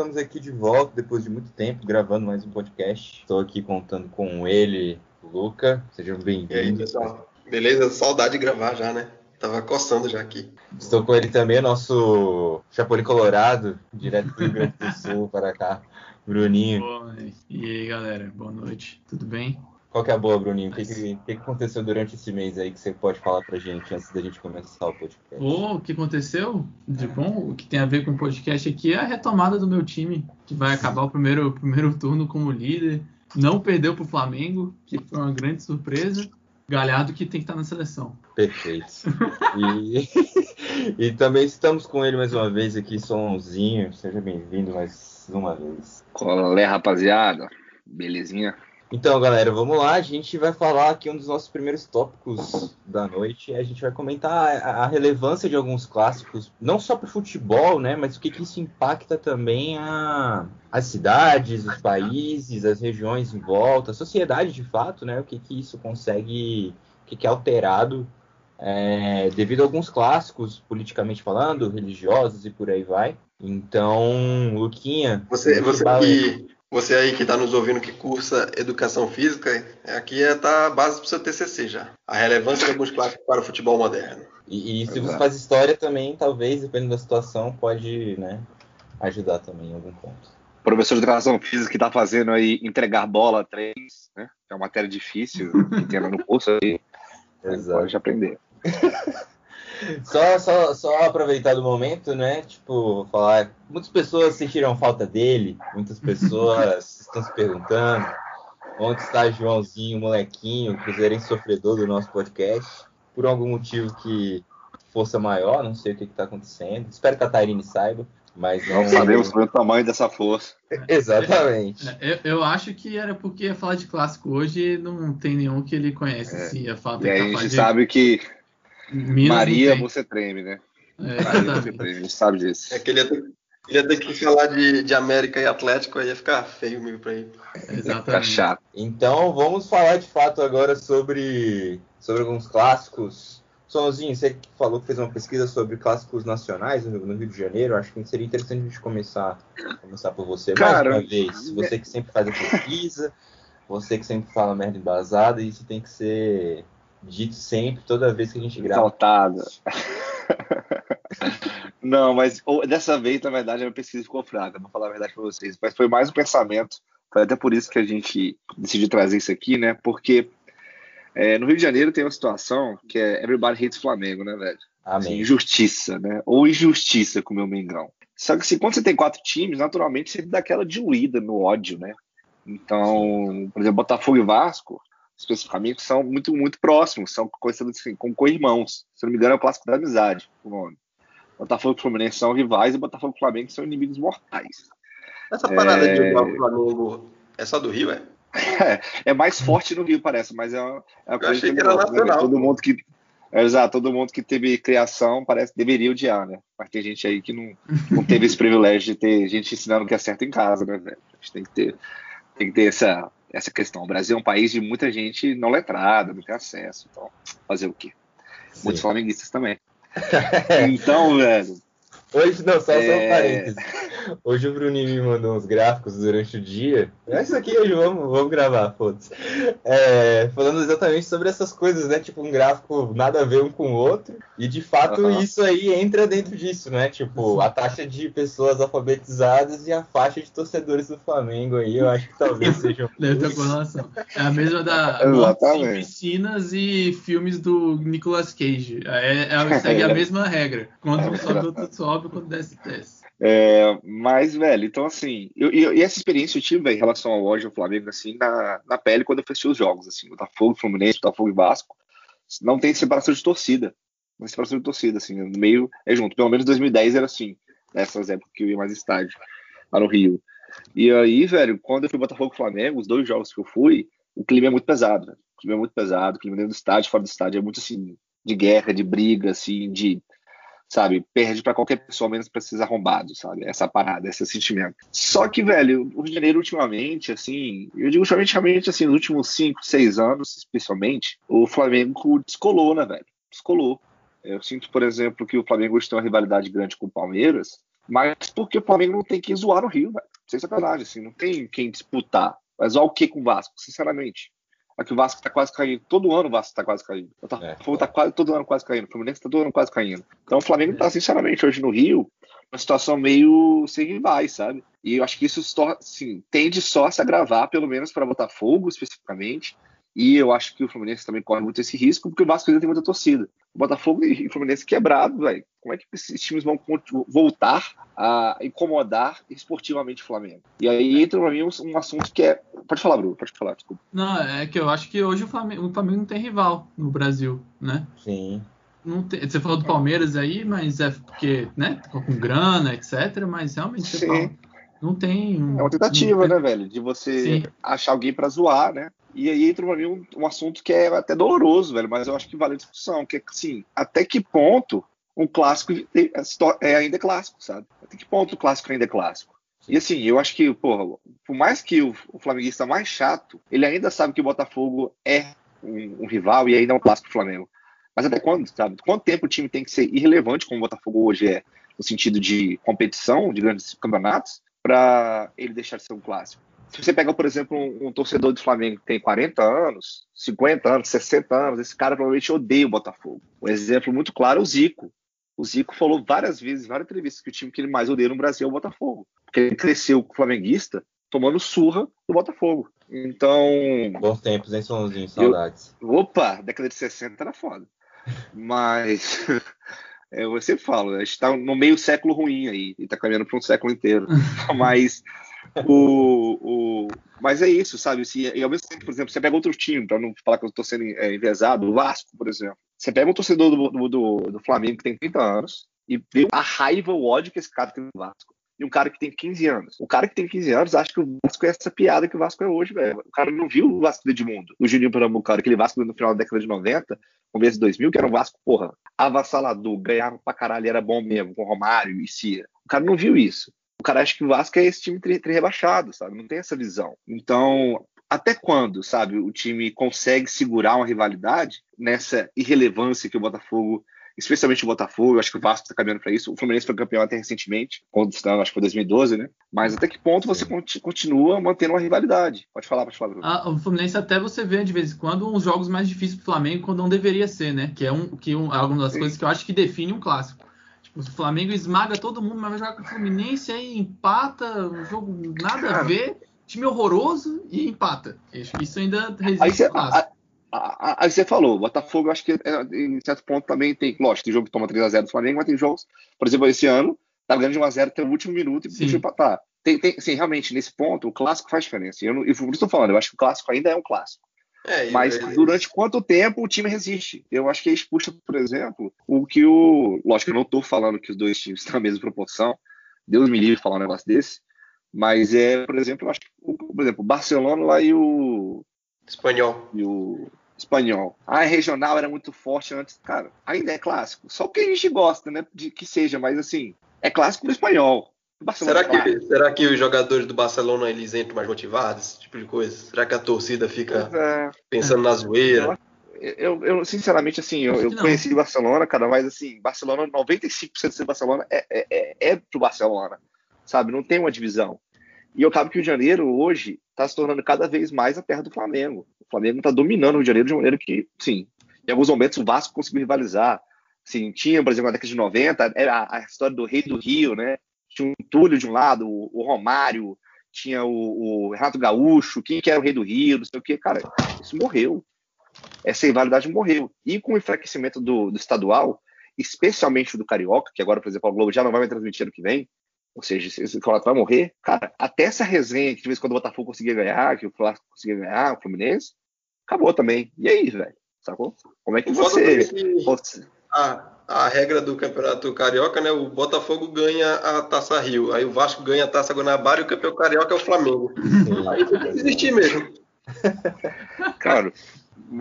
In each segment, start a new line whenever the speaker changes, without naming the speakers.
Estamos aqui de volta depois de muito tempo gravando mais um podcast. Estou aqui contando com ele, Luca. Sejam bem-vindos.
Beleza? Saudade de gravar já, né? Tava coçando já aqui.
Estou com ele também, nosso Chapolin Colorado, direto do Rio Grande do Sul para cá, Bruninho.
Oi. E aí, galera, boa noite. Tudo bem?
Qual que é a boa, Bruninho? O que, que, que aconteceu durante esse mês aí que você pode falar pra gente antes da gente começar o podcast?
Ô, o que aconteceu de bom? O que tem a ver com o podcast aqui é a retomada do meu time, que vai acabar o primeiro, o primeiro turno como líder. Não perdeu pro Flamengo, que foi uma grande surpresa. Galhardo que tem que estar na seleção.
Perfeito. E, e também estamos com ele mais uma vez aqui, Sonzinho. Seja bem-vindo mais uma vez.
Qual é, rapaziada? Belezinha?
Então, galera, vamos lá. A gente vai falar aqui um dos nossos primeiros tópicos da noite. A gente vai comentar a, a relevância de alguns clássicos, não só para o futebol, né? Mas o que, que isso impacta também a, as cidades, os países, as regiões em volta, a sociedade de fato, né? O que, que isso consegue, o que, que é alterado é, devido a alguns clássicos, politicamente falando, religiosos e por aí vai. Então, Luquinha,
Você, você, que, você aí que tá nos ouvindo que cursa Educação Física, aqui é tá a base pro seu TCC já. A relevância de alguns clássicos para o futebol moderno.
E, e se você faz história também, talvez, dependendo da situação, pode né, ajudar também em algum ponto.
Professor de educação física que tá fazendo aí entregar bola a três, né? É uma matéria difícil, que tem lá no curso aí.
Exato.
Pode aprender.
Só, só, só aproveitar do momento, né? Tipo, falar. Muitas pessoas sentiram falta dele, muitas pessoas estão se perguntando onde está Joãozinho, molequinho, cruzeirense sofredor do nosso podcast. Por algum motivo que força maior, não sei o que está acontecendo. Espero que a Tairine saiba, mas
Não sabemos é o tamanho dessa força.
Exatamente.
É, Eu, eu acho que era porque ia falar de clássico hoje e não tem nenhum que ele conhece.
É.
Assim, ia falar,
E aí a gente
de-
sabe que
Minas
Maria, você treme, né?
É,
Maria, você treme, a gente sabe disso.
É que ele ia ter, ele ia ter que falar de, de América e Atlético, aí ia ficar feio meio pra ele.
Fica
Exatamente.
chato.
Então vamos falar de fato agora sobre, sobre alguns clássicos. Sonzinho, você que falou que fez uma pesquisa sobre clássicos nacionais no, no Rio de Janeiro, acho que seria interessante a gente começar, começar por você
Cara,
mais uma vez. Você que sempre faz a pesquisa, você que sempre fala merda embasada, isso tem que ser dito sempre, toda vez que a gente grava.
Exaltada. Não, mas ô, dessa vez, na verdade, a minha pesquisa ficou fraca, vou falar a verdade pra vocês. Mas foi mais um pensamento. Foi até por isso que a gente decidiu trazer isso aqui, né? Porque é, no Rio de Janeiro tem uma situação que é Everybody Hates Flamengo, né, velho? Assim, injustiça, né? Ou injustiça com o meu Mengão. Só que assim, quando você tem quatro times, naturalmente você dá aquela diluída no ódio, né? Então, por exemplo, Botafogo e Vasco, especificamente, são muito, muito próximos, são conhecidos assim, como co-irmãos. Se não me engano, é o clássico da amizade, o nome. Botafogo e Fluminense são rivais e Botafogo e Flamengo são inimigos mortais.
Essa parada
É.
de igual o Flamengo é só do Rio, é?
É mais forte no Rio, parece, mas é uma, é uma coisa
achei
eu
que era
né?
nacional.
Todo mundo que. É, exato, todo mundo que teve criação parece deveria odiar, né? Mas tem gente aí que não, não teve esse privilégio de ter gente ensinando o que é certo em casa, né, velho? A gente tem que ter, tem que ter essa, essa questão. O Brasil é um país de muita gente não letrada, não tem acesso. Então, fazer o quê?
Sim.
Muitos flamenguistas também. Então, velho.
Hoje, não, só,
É.
parênteses. Hoje o Bruninho me mandou uns gráficos durante o dia. É isso aqui hoje, vamos, vamos gravar, foda-se. É, falando exatamente sobre essas coisas, né? Tipo, um gráfico nada a ver um com o outro. E de fato,
Aham.
isso aí entra dentro disso, né? Tipo, a taxa de pessoas alfabetizadas e a faixa de torcedores do Flamengo aí, eu acho que talvez.
Deve ter correlação. É a mesma da piscinas e filmes do Nicolas Cage. É, é, segue a mesma regra. Quando um sobe, outro sobe, quando desce, desce.
É, mas, velho, então assim, eu, eu- e essa experiência eu tive, velho, em relação ao ódio ao Flamengo, assim, na, na pele quando eu assisti os jogos, assim, Botafogo, Fluminense, Botafogo e Vasco, não tem separação de torcida, não tem separação de torcida, assim, no meio é junto, pelo menos 2010 era assim, nessas épocas que eu ia mais estádio, lá no Rio. E aí, velho, quando eu fui Botafogo e Flamengo, os dois jogos que eu fui, o clima é muito pesado, o clima é muito pesado, o clima dentro do estádio, fora do estádio, é muito assim, de guerra, de briga, assim, de sabe? Perde para qualquer pessoa, menos para esses arrombados, sabe? Essa parada, esse sentimento. Só que, velho, o Rio de Janeiro ultimamente, assim, eu digo ultimamente, assim, nos últimos 5, 6 anos, especialmente, o Flamengo descolou, né, velho? Descolou. Eu sinto, por exemplo, que o Flamengo hoje tem uma rivalidade grande com o Palmeiras, mas porque o Flamengo não tem quem zoar no Rio, velho. Sem sacanagem, assim, não tem quem disputar. Mas olha o que com o Vasco, sinceramente. Aqui o Vasco tá quase caindo. Todo ano o Vasco tá quase caindo. O Botafogo é. tá quase todo ano quase caindo. O Fluminense tá todo ano quase caindo. Então o Flamengo tá, sinceramente, hoje no Rio, uma situação meio sem rivais, sabe? E eu acho que isso assim, tende só a se agravar, pelo menos para Botafogo especificamente, e eu acho que o Fluminense também corre muito esse risco, porque o Vasco ainda tem muita torcida. O Botafogo e o Fluminense quebrado, velho. Como é que esses times vão voltar a incomodar esportivamente o Flamengo? E aí entra pra mim um, um assunto que é. Pode falar, Bruno, pode falar, desculpa.
Não, é que eu acho que hoje o Flamengo, o Flamengo não tem rival no Brasil, né?
Sim.
Não tem, você falou do Palmeiras aí, mas é porque, né? Com grana, etc. Mas realmente você fala, não tem.
Um, é uma tentativa, né, velho? De você Sim. achar alguém para zoar, né? E aí entra pra mim um, um, assunto que é até doloroso, velho, mas eu acho que vale a discussão, que é assim, até que ponto um clássico é ainda clássico, sabe? Até que ponto o clássico ainda é clássico? E assim, eu acho que, porra, por mais que o, o flamenguista mais chato, ele ainda sabe que o Botafogo é um, um rival e ainda é um clássico do Flamengo. Mas até quando, sabe? Quanto tempo o time tem que ser irrelevante, como o Botafogo hoje é, no sentido de competição, de grandes campeonatos, para ele deixar de ser um clássico? Se você pega, por exemplo, um, um, torcedor do Flamengo que tem 40 anos, 50 anos, 60 anos, esse cara provavelmente odeia o Botafogo. Um exemplo muito claro é o Zico. O Zico falou várias vezes, várias entrevistas, que o time que ele mais odeia no Brasil é o Botafogo. Porque ele cresceu flamenguista tomando surra do Botafogo. Então.
Bons tempos, hein, Sonzinho? Saudades.
Eu, opa, década de 60 era foda. Mas. é, eu sempre falo, a gente tá no meio século ruim aí, e tá caminhando para um século inteiro. Mas o, o, mas é isso, sabe? Se, e ao mesmo tempo, por exemplo, você pega outro time, para não falar que eu estou sendo é, enviesado, o Vasco, por exemplo. Você pega um torcedor do, do, do, do Flamengo que tem 30 anos e vê a raiva, o ódio que esse cara tem no Vasco e um cara que tem 15 anos. O cara que tem 15 anos acha que o Vasco é essa piada que o Vasco é hoje, velho. O cara não viu o Vasco do Edmundo, o Juninho Pernambucano, aquele Vasco no final da década de 90, começo de 2000, que era um Vasco, porra, avassalador, ganhava pra caralho, era bom mesmo, com Romário e Cia. O cara não viu isso. O cara acha que o Vasco é esse time rebaixado, sabe? Não tem essa visão. Então, até quando, sabe, o time consegue segurar uma rivalidade nessa irrelevância que o Botafogo, especialmente o Botafogo, eu acho que o Vasco está caminhando para isso. O Fluminense foi campeão até recentemente, quando acho que foi 2012, né? Mas até que ponto você continua mantendo uma rivalidade? Pode falar, pode falar.
Ah, o Fluminense até você vê de vez em quando uns jogos mais difíceis pro Flamengo quando não deveria ser, né? Que é um que um, alguma das Sim. coisas que eu acho que define um clássico. O Flamengo esmaga todo mundo, mas vai jogar com o Fluminense, aí empata, um jogo nada a ver, time horroroso e empata. Isso ainda resiste aí
você, aí você falou, o Botafogo, eu acho que é, em certo ponto também tem, lógico, tem jogo que toma 3x0 do Flamengo, mas tem jogos, por exemplo, esse ano, tá ganhando de 1x0 até o último minuto e deixa empatar. Tem, tem, sim, realmente, nesse ponto, o clássico faz diferença. Eu, não, eu, por isso estou falando, eu acho que o clássico ainda é um clássico. É, Mas durante quanto tempo o time resiste? Eu acho que é expulsa, por exemplo, o que o. Lógico, eu não estou falando que os dois times estão na mesma proporção. Deus me livre falar um negócio desse. Mas é, por exemplo, eu acho que, por exemplo, o Barcelona lá e o.
Espanhol.
E o espanhol. Ah, regional era muito forte antes. Cara, ainda é clássico. Só que a gente gosta, né? De que seja, mas assim, é clássico do espanhol.
Será que, será que os jogadores do Barcelona eles entram mais motivados, esse tipo de coisa? Será que a torcida fica é, pensando é. na zoeira?
Eu, eu, sinceramente, assim, eu, eu conheci o Barcelona, cara, mas assim, Barcelona, 95% do Barcelona é, é, é, é pro Barcelona, sabe? Não tem uma divisão. E eu acabo que o Rio de Janeiro, hoje, está se tornando cada vez mais a terra do Flamengo. O Flamengo está dominando o Rio de Janeiro de uma maneira que, sim, em alguns momentos o Vasco conseguiu rivalizar. Sim, tinha, por exemplo, na década de 90, era a história do Rei do Rio, né? Tinha um Túlio de um lado, o, Romário, tinha o, o, Renato Gaúcho, quem que era o rei do Rio, não sei o que, cara, isso morreu. Essa rivalidade morreu. E com o enfraquecimento do, do, estadual, especialmente do Carioca, que agora, por exemplo, a Globo já não vai mais transmitir ano que vem, ou seja, esse campeonato vai morrer, cara, até essa resenha que de vez em quando o Botafogo conseguia ganhar, que o Flamengo conseguia ganhar, o Fluminense, acabou também. E aí, velho? Sacou? Como é que você. você...
Ah, a regra do Campeonato Carioca, né? O Botafogo ganha a Taça Rio, aí o Vasco ganha a Taça Guanabara e o campeão carioca é o Flamengo. aí tem que desistir mesmo.
Cara,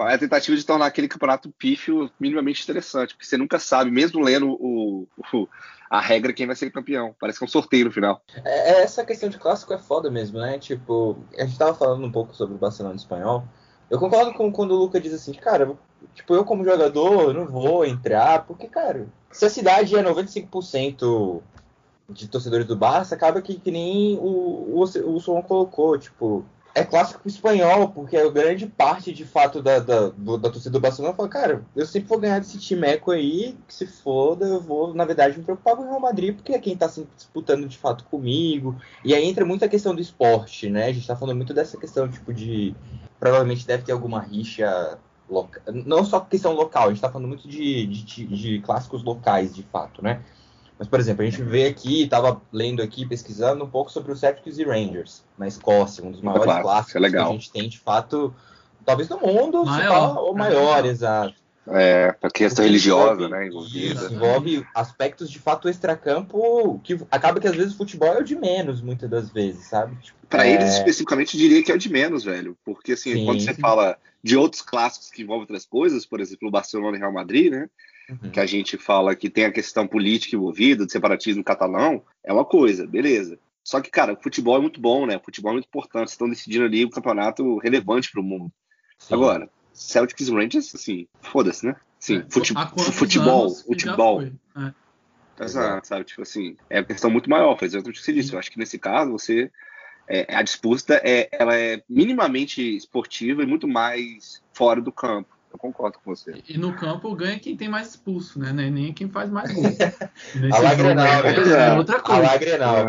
é a tentativa de tornar aquele campeonato pífio minimamente interessante, porque você nunca sabe, mesmo lendo o, o a regra, quem vai ser campeão. Parece que é um sorteio no final.
É, é, essa questão de clássico é foda mesmo, né? Tipo, a gente tava falando um pouco sobre o Barcelona espanhol. Eu concordo com quando o Luca diz assim, cara, tipo, eu como jogador, não vou entrar, porque, cara, se a cidade é 95% de torcedores do Barça, acaba que, que nem o, o, o Solon colocou, tipo, é clássico espanhol, porque a grande parte, de fato, da, da, da torcida do Barcelona fala, cara, eu sempre vou ganhar desse timeco aí, que se foda, eu vou, na verdade, me preocupar com o Real Madrid, porque é quem tá sempre disputando, de fato, comigo. E aí entra muito a questão do esporte, né? A gente tá falando muito dessa questão, tipo, de... Provavelmente deve ter alguma rixa local, não só questão local, a gente tá falando muito de, de, de clássicos locais, de fato, né? Mas, por exemplo, a gente vê aqui, estava lendo aqui, pesquisando um pouco sobre os Celtics e Rangers na Escócia, um dos maiores claro, clássicos é que a gente tem, de fato, talvez no mundo, maior, ou maior, exato.
É, a questão religiosa, né, envolvida.
Isso, envolve aspectos de fato extracampo que acaba que às vezes o futebol é o de menos, muitas das vezes, sabe?
Tipo, Para é... eles especificamente, eu diria que é o de menos, velho. Porque assim, sim, quando você sim. fala de outros clássicos que envolvem outras coisas, por exemplo, o Barcelona e Real Madrid, né? Uhum. que a gente fala que tem a questão política envolvida, de separatismo catalão, é uma coisa, beleza. Só que, cara, o futebol é muito bom, né? O futebol é muito importante. Vocês estão decidindo ali um campeonato relevante para o mundo. Sim. Agora, Celtics e Rangers, assim, foda-se, né? Sim, é, fute futebol, futebol. É. Exato, sabe? Tipo assim, é uma questão muito maior, foi exatamente o que você disse. Eu acho que nesse caso, você. É, a disputa é, ela é minimamente esportiva e muito mais fora do campo. Eu concordo com você.
E no campo ganha quem tem mais expulso, né? Nem quem faz mais gol.
a Lagrenal,
é, é outra coisa. A
Lagrenal.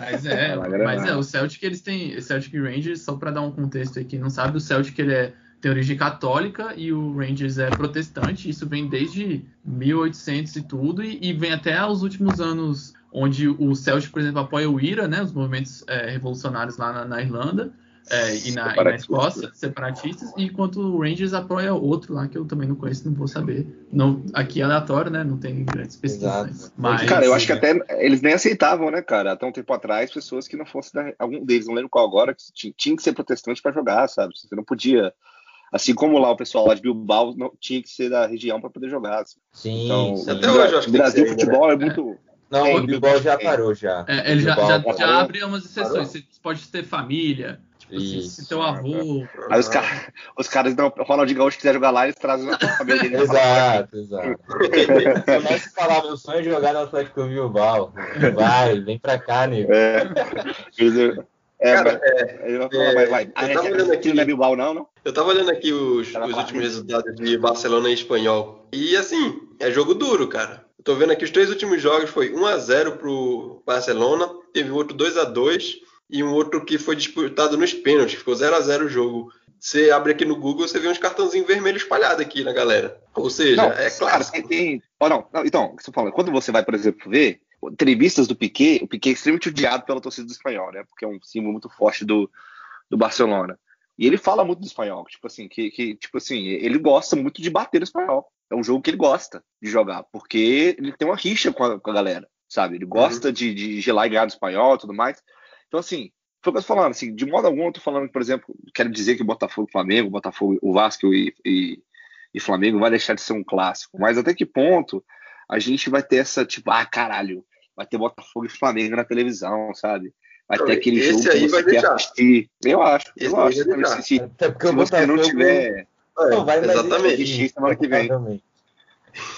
Mas é, mas é, o Celtic eles têm, Celtic Rangers, só para dar um contexto aqui, não sabe, o Celtic ele é tem origem católica e o Rangers é protestante. Isso vem desde 1800 e tudo e, e vem até os últimos anos, onde o Celtic, por exemplo, apoia o IRA, né, os movimentos é, revolucionários lá na, na Irlanda é, e, na, e, na, Escócia, separatistas, e enquanto o Rangers apoia outro lá, que eu também não conheço, não vou saber. Não, aqui é aleatório, né? Não tem grandes pesquisas.
Mas... Cara, eu acho que até eles nem aceitavam, né, cara? Até um tempo atrás, pessoas que não fossem da, algum deles, não lembro qual agora, que tinha, tinha que ser protestante para jogar, sabe? Você não podia. Assim como lá o pessoal lá de Bilbao não tinha que ser da região para poder jogar. Assim.
Sim, então,
sim. Até hoje eu acho que Brasil, futebol né? é muito.
Não, é, o Bilbao já parou já.
É, ele já, já, já, abre umas exceções. Parou? Você pode ter família, Tipo, se, se, teu avô.
Aí os, cara, os caras, não, o Ronaldinho Gaúcho quiser jogar lá, eles trazem a família dele.
exato, exato. Começa a falar, meu sonho é jogar no Atlético Bilbao. Vai, vem pra cá, nego. É.
É, Cara, é, eu, é, vai, vai. eu tava olhando aqui, não é Bilbao, não, não? Eu tava olhando aqui os, os últimos resultados de Barcelona e Espanhol. E assim, é jogo duro, cara. Eu tô vendo aqui os três últimos jogos foi 1 a 0 pro Barcelona, teve outro 2 a 2 e um outro que foi disputado nos pênaltis, ficou 0 a 0 o jogo. Você abre aqui no Google, você vê uns cartãozinhos vermelhos espalhados aqui na galera. Ou seja, não, é claro.
Tem, tem... Oh, não, não, então, você fala, quando você vai, por exemplo, ver entrevistas do Piquet, o Piquet é extremamente odiado pela torcida do espanhol, né? Porque é um símbolo muito forte do, do Barcelona. E ele fala muito do espanhol, tipo assim, que, que tipo assim, ele gosta muito de bater no espanhol. É um jogo que ele gosta de jogar, porque ele tem uma rixa com a, com a galera, sabe? Ele gosta uhum. de, de gelar e ganhar do espanhol e tudo mais. Então, assim, foi o que eu tô falando, assim, de modo algum eu tô falando, por exemplo, quero dizer que o Botafogo, Flamengo, Botafogo, o Vasco e, e, e, Flamengo vai deixar de ser um clássico. Mas até que ponto a gente vai ter essa, tipo, ah, caralho, vai ter Botafogo e Flamengo na televisão, sabe? Vai ter aquele jogo que você quer deixar. assistir. Eu acho, esse eu acho. Se, se,
Até porque se você
não tiver...
É, não, vai
exatamente. semana que vem.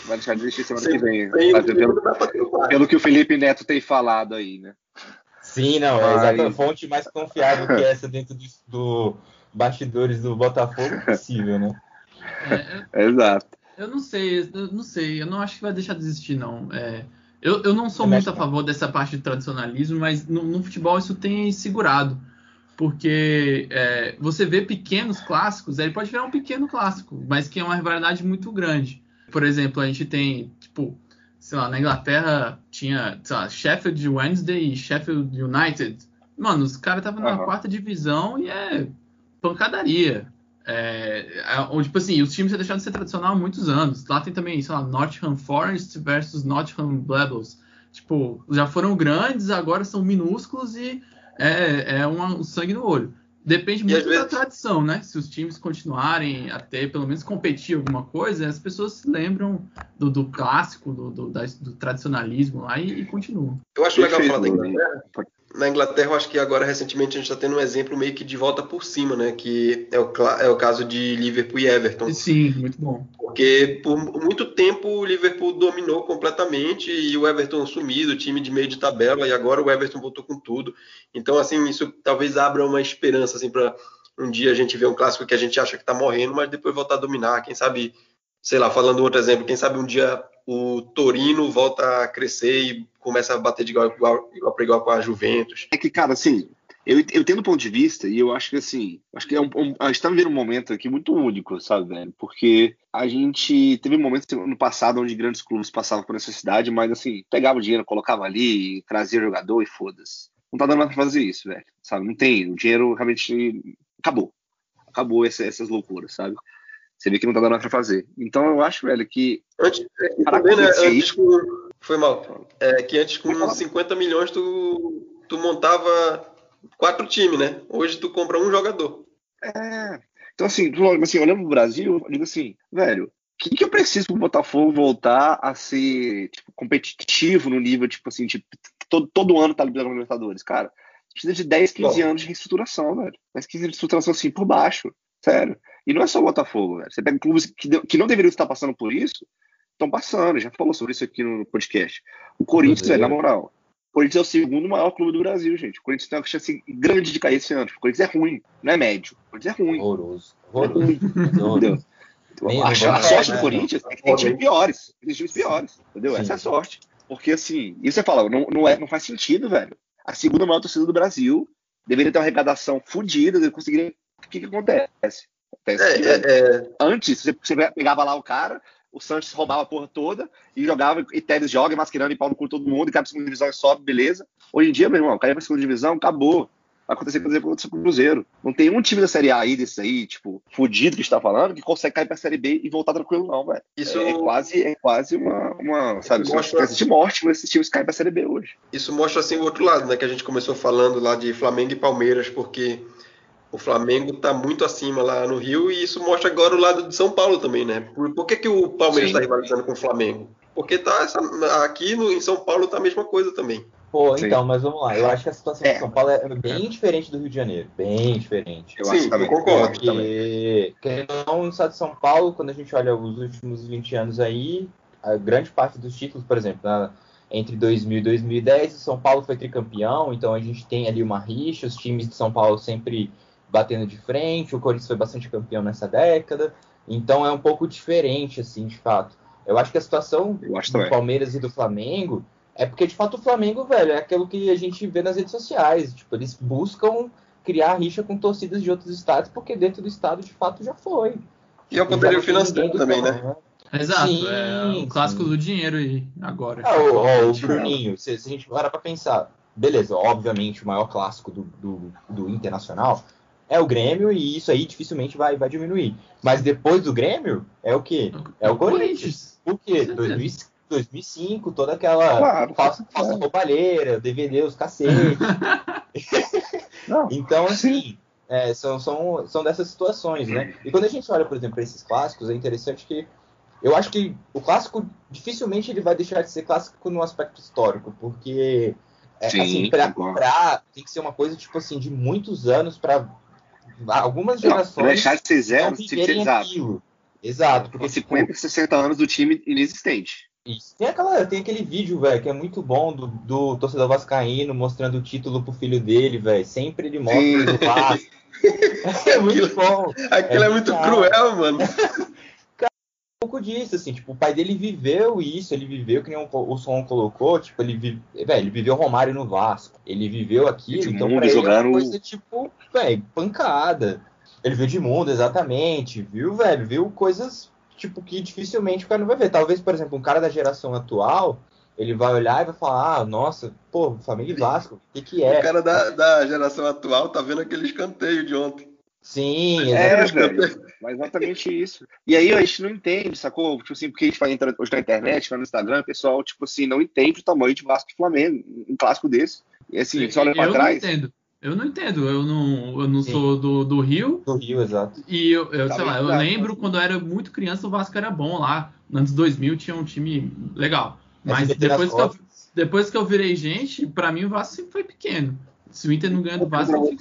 Vai deixar de existir semana Sim, que vem. Pelo, pelo que o Felipe Neto tem falado aí, né?
Sim, não, é exato. A fonte mais confiável que essa dentro do, do bastidores do Botafogo possível, né?
É, eu, Exato.
Eu não sei, eu não sei, eu não acho que vai deixar de existir, não. É, eu, eu não sou muito a favor dessa parte de tradicionalismo, mas no, no futebol isso tem segurado. Porque é, você vê pequenos clássicos, ele pode virar um pequeno clássico, mas que é uma rivalidade muito grande. Por exemplo, a gente tem, tipo, sei lá, na Inglaterra tinha, sei lá, Sheffield Wednesday e Sheffield United. Mano, os caras estavam na uhum. quarta divisão e é pancadaria. É, é, tipo assim, os times já deixaram de ser tradicional há muitos anos. Lá tem também, sei lá, Nottingham Forest versus Nottingham Blevels. Tipo, já foram grandes, agora são minúsculos e é, é uma, um sangue no olho. Depende muito vezes... da tradição, né? Se os times continuarem a ter, pelo menos competir alguma coisa, as pessoas se lembram do, do clássico, do, do, do, tradicionalismo lá e, e continuam.
Eu acho legal falar da Inglaterra, na Inglaterra, eu acho que agora recentemente a gente está tendo um exemplo meio que de volta por cima, né? Que é o, é o caso de Liverpool e Everton.
Sim, muito bom.
Porque por muito tempo o Liverpool dominou completamente e o Everton sumido, time de meio de tabela, e agora o Everton voltou com tudo. Então, assim, isso talvez abra uma esperança, assim, para um dia a gente ver um clássico que a gente acha que está morrendo, mas depois voltar a dominar. Quem sabe, sei lá, falando outro exemplo, quem sabe um dia o Torino volta a crescer e começa a bater de igual, igual, igual para igual com a Juventus.
É que, cara, assim, eu, eu um ponto de vista e eu acho que, assim, acho que é um, um, a gente tá vivendo um momento aqui muito único, sabe, velho? Porque a gente teve um momento no passado onde grandes clubes passavam por necessidade, mas, assim, pegava o dinheiro, colocava ali, trazia jogador e foda-se. Não tá dando mais pra fazer isso, velho, sabe? Não tem. O dinheiro realmente acabou. Acabou essa, essas loucuras, sabe? Você vê que não tá dando nada pra fazer. Então eu acho, velho, que.
Antes, também, né, antes com, foi mal. É, que antes com 50 milhões tu, tu montava quatro times, né? Hoje tu compra um jogador.
É. Então, assim, assim olhando pro Brasil, eu digo assim, velho, o que, que eu preciso pro Botafogo voltar a ser tipo, competitivo no nível, tipo assim, tipo, todo, todo ano tá liberando Libertadores, cara? Precisa de 10, 15 Bom. anos de reestruturação, velho. 10, 15 anos de reestruturação assim por baixo. Sério. E não é só o Botafogo, velho. Você pega clubes que, que não deveriam estar passando por isso, estão passando. Já falou sobre isso aqui no podcast. O Corinthians, velho, na moral. O Corinthians é o segundo maior clube do Brasil, gente. O Corinthians tem uma chance grande de cair esse ano. O Corinthians é ruim, não é médio. O Corinthians é ruim.
Horroroso.
Horroroso. Entendeu? a, a, sorte do Corinthians é que tem times piores. Tem times piores. Entendeu? Sim. Essa é a sorte. Porque assim, isso você fala, não, não, é, não faz sentido, velho. A segunda maior torcida do Brasil deveria ter uma arrecadação fodida, de conseguir. O que, que acontece? É, é, é... Antes, você, pegava lá o cara, o Santos roubava a porra toda e jogava, e Tevez joga, masquerando e pau no cu todo mundo, e cai pra segunda divisão e sobe, beleza. Hoje em dia, meu irmão, caiu pra segunda divisão, acabou. Vai acontecer, por exemplo, com o Cruzeiro. Não tem um time da Série A aí, desse aí, tipo, fudido que está falando, que consegue cair pra Série B e voltar tranquilo, não, velho. Isso é, é, quase, é quase uma, uma sabe, mostra... de morte com esses times caem pra Série B hoje.
Isso mostra, assim, o outro lado, né, que a gente começou falando lá de Flamengo e Palmeiras, porque o Flamengo está muito acima lá no Rio e isso mostra agora o lado de São Paulo também, né? Por, por que, que o Palmeiras está rivalizando com o Flamengo? Porque tá essa, aqui no, em São Paulo tá a mesma coisa também.
Pô, Sim. então, mas vamos lá. Eu acho que a situação é. de São Paulo é bem diferente do Rio de Janeiro. Bem diferente.
Eu Sim, eu concordo.
Porque, querendo ou não, no estado de São Paulo, quando a gente olha os últimos 20 anos aí, a grande parte dos títulos, por exemplo, na, entre 2000 e 2010, o São Paulo foi tricampeão, então a gente tem ali uma rixa, os times de São Paulo sempre batendo de frente, o Corinthians foi bastante campeão nessa década, então é um pouco diferente, assim, de fato. Eu acho que a situação do. Palmeiras e do Flamengo é porque, de fato, o Flamengo, velho, é aquilo que a gente vê nas redes sociais. Tipo, eles buscam criar rixa com torcidas de outros estados, porque dentro do estado, de fato, já foi.
E é o poderio financeiro também, né?
Exato, sim, é o clássico sim. do dinheiro aí, agora.
Ah, o, o Bruninho, se, se, a gente parar pra pensar, beleza, obviamente o maior clássico do, do, do Internacional é o Grêmio e isso aí dificilmente vai, vai diminuir. Mas depois do Grêmio, é o quê? É o Corinthians. Por quê? 2005, toda aquela claro, falsa, falsa roubalheira, DVD, os cacete. então, assim, é, são, são, são dessas situações, né? E quando a gente olha, por exemplo, para esses clássicos, é interessante que eu acho que o clássico dificilmente ele vai deixar de ser clássico no aspecto histórico, porque é, Sim, assim, pra, pra, tem que ser uma coisa tipo assim de muitos anos para algumas gerações. Não,
deixar de ser zero, se exato.
Exato,
porque 50, tipo, 60 anos do time inexistente.
Isso. Tem, aquela, tem aquele vídeo, velho, que é muito bom do, do torcedor vascaíno mostrando o título pro filho dele, velho. Sempre ele mostra o Vasco.
é muito bom. Aquilo é, é muito cruel, mano.
um pouco disso, assim, tipo, o pai dele viveu isso, ele viveu, que nem o, o som colocou, tipo, ele, vi, véio, ele viveu Romário no Vasco, ele viveu aquilo, então pra ele é uma coisa, tipo, velho, pancada. Ele viu de mundo, exatamente, viu, velho, viu coisas, tipo, que dificilmente o cara não vai ver. Talvez, por exemplo, um cara da geração atual, ele vai olhar e vai falar, ah, nossa, pô, Flamengo e Vasco, o que que é?
O cara da, da geração atual tá vendo aquele escanteio de ontem.
Sim,
é, velho. Mas exatamente isso. E aí a gente não entende, sacou? Tipo assim, porque a gente vai entrar hoje na internet, vai no Instagram, o pessoal, tipo assim, não entende o tamanho de Vasco e Flamengo, um clássico desse. E assim, você olha pra trás. Entendo.
Eu não entendo, eu não, eu não sou do, do Rio.
Do Rio, exato.
E eu, eu tá sei lá, eu lembro quando eu era muito criança, o Vasco era bom lá. Nos 2000 tinha um time legal. Mas depois que, eu, depois que eu virei gente, para mim o Vasco sempre foi pequeno. Se o Inter não ganha do Vasco, eu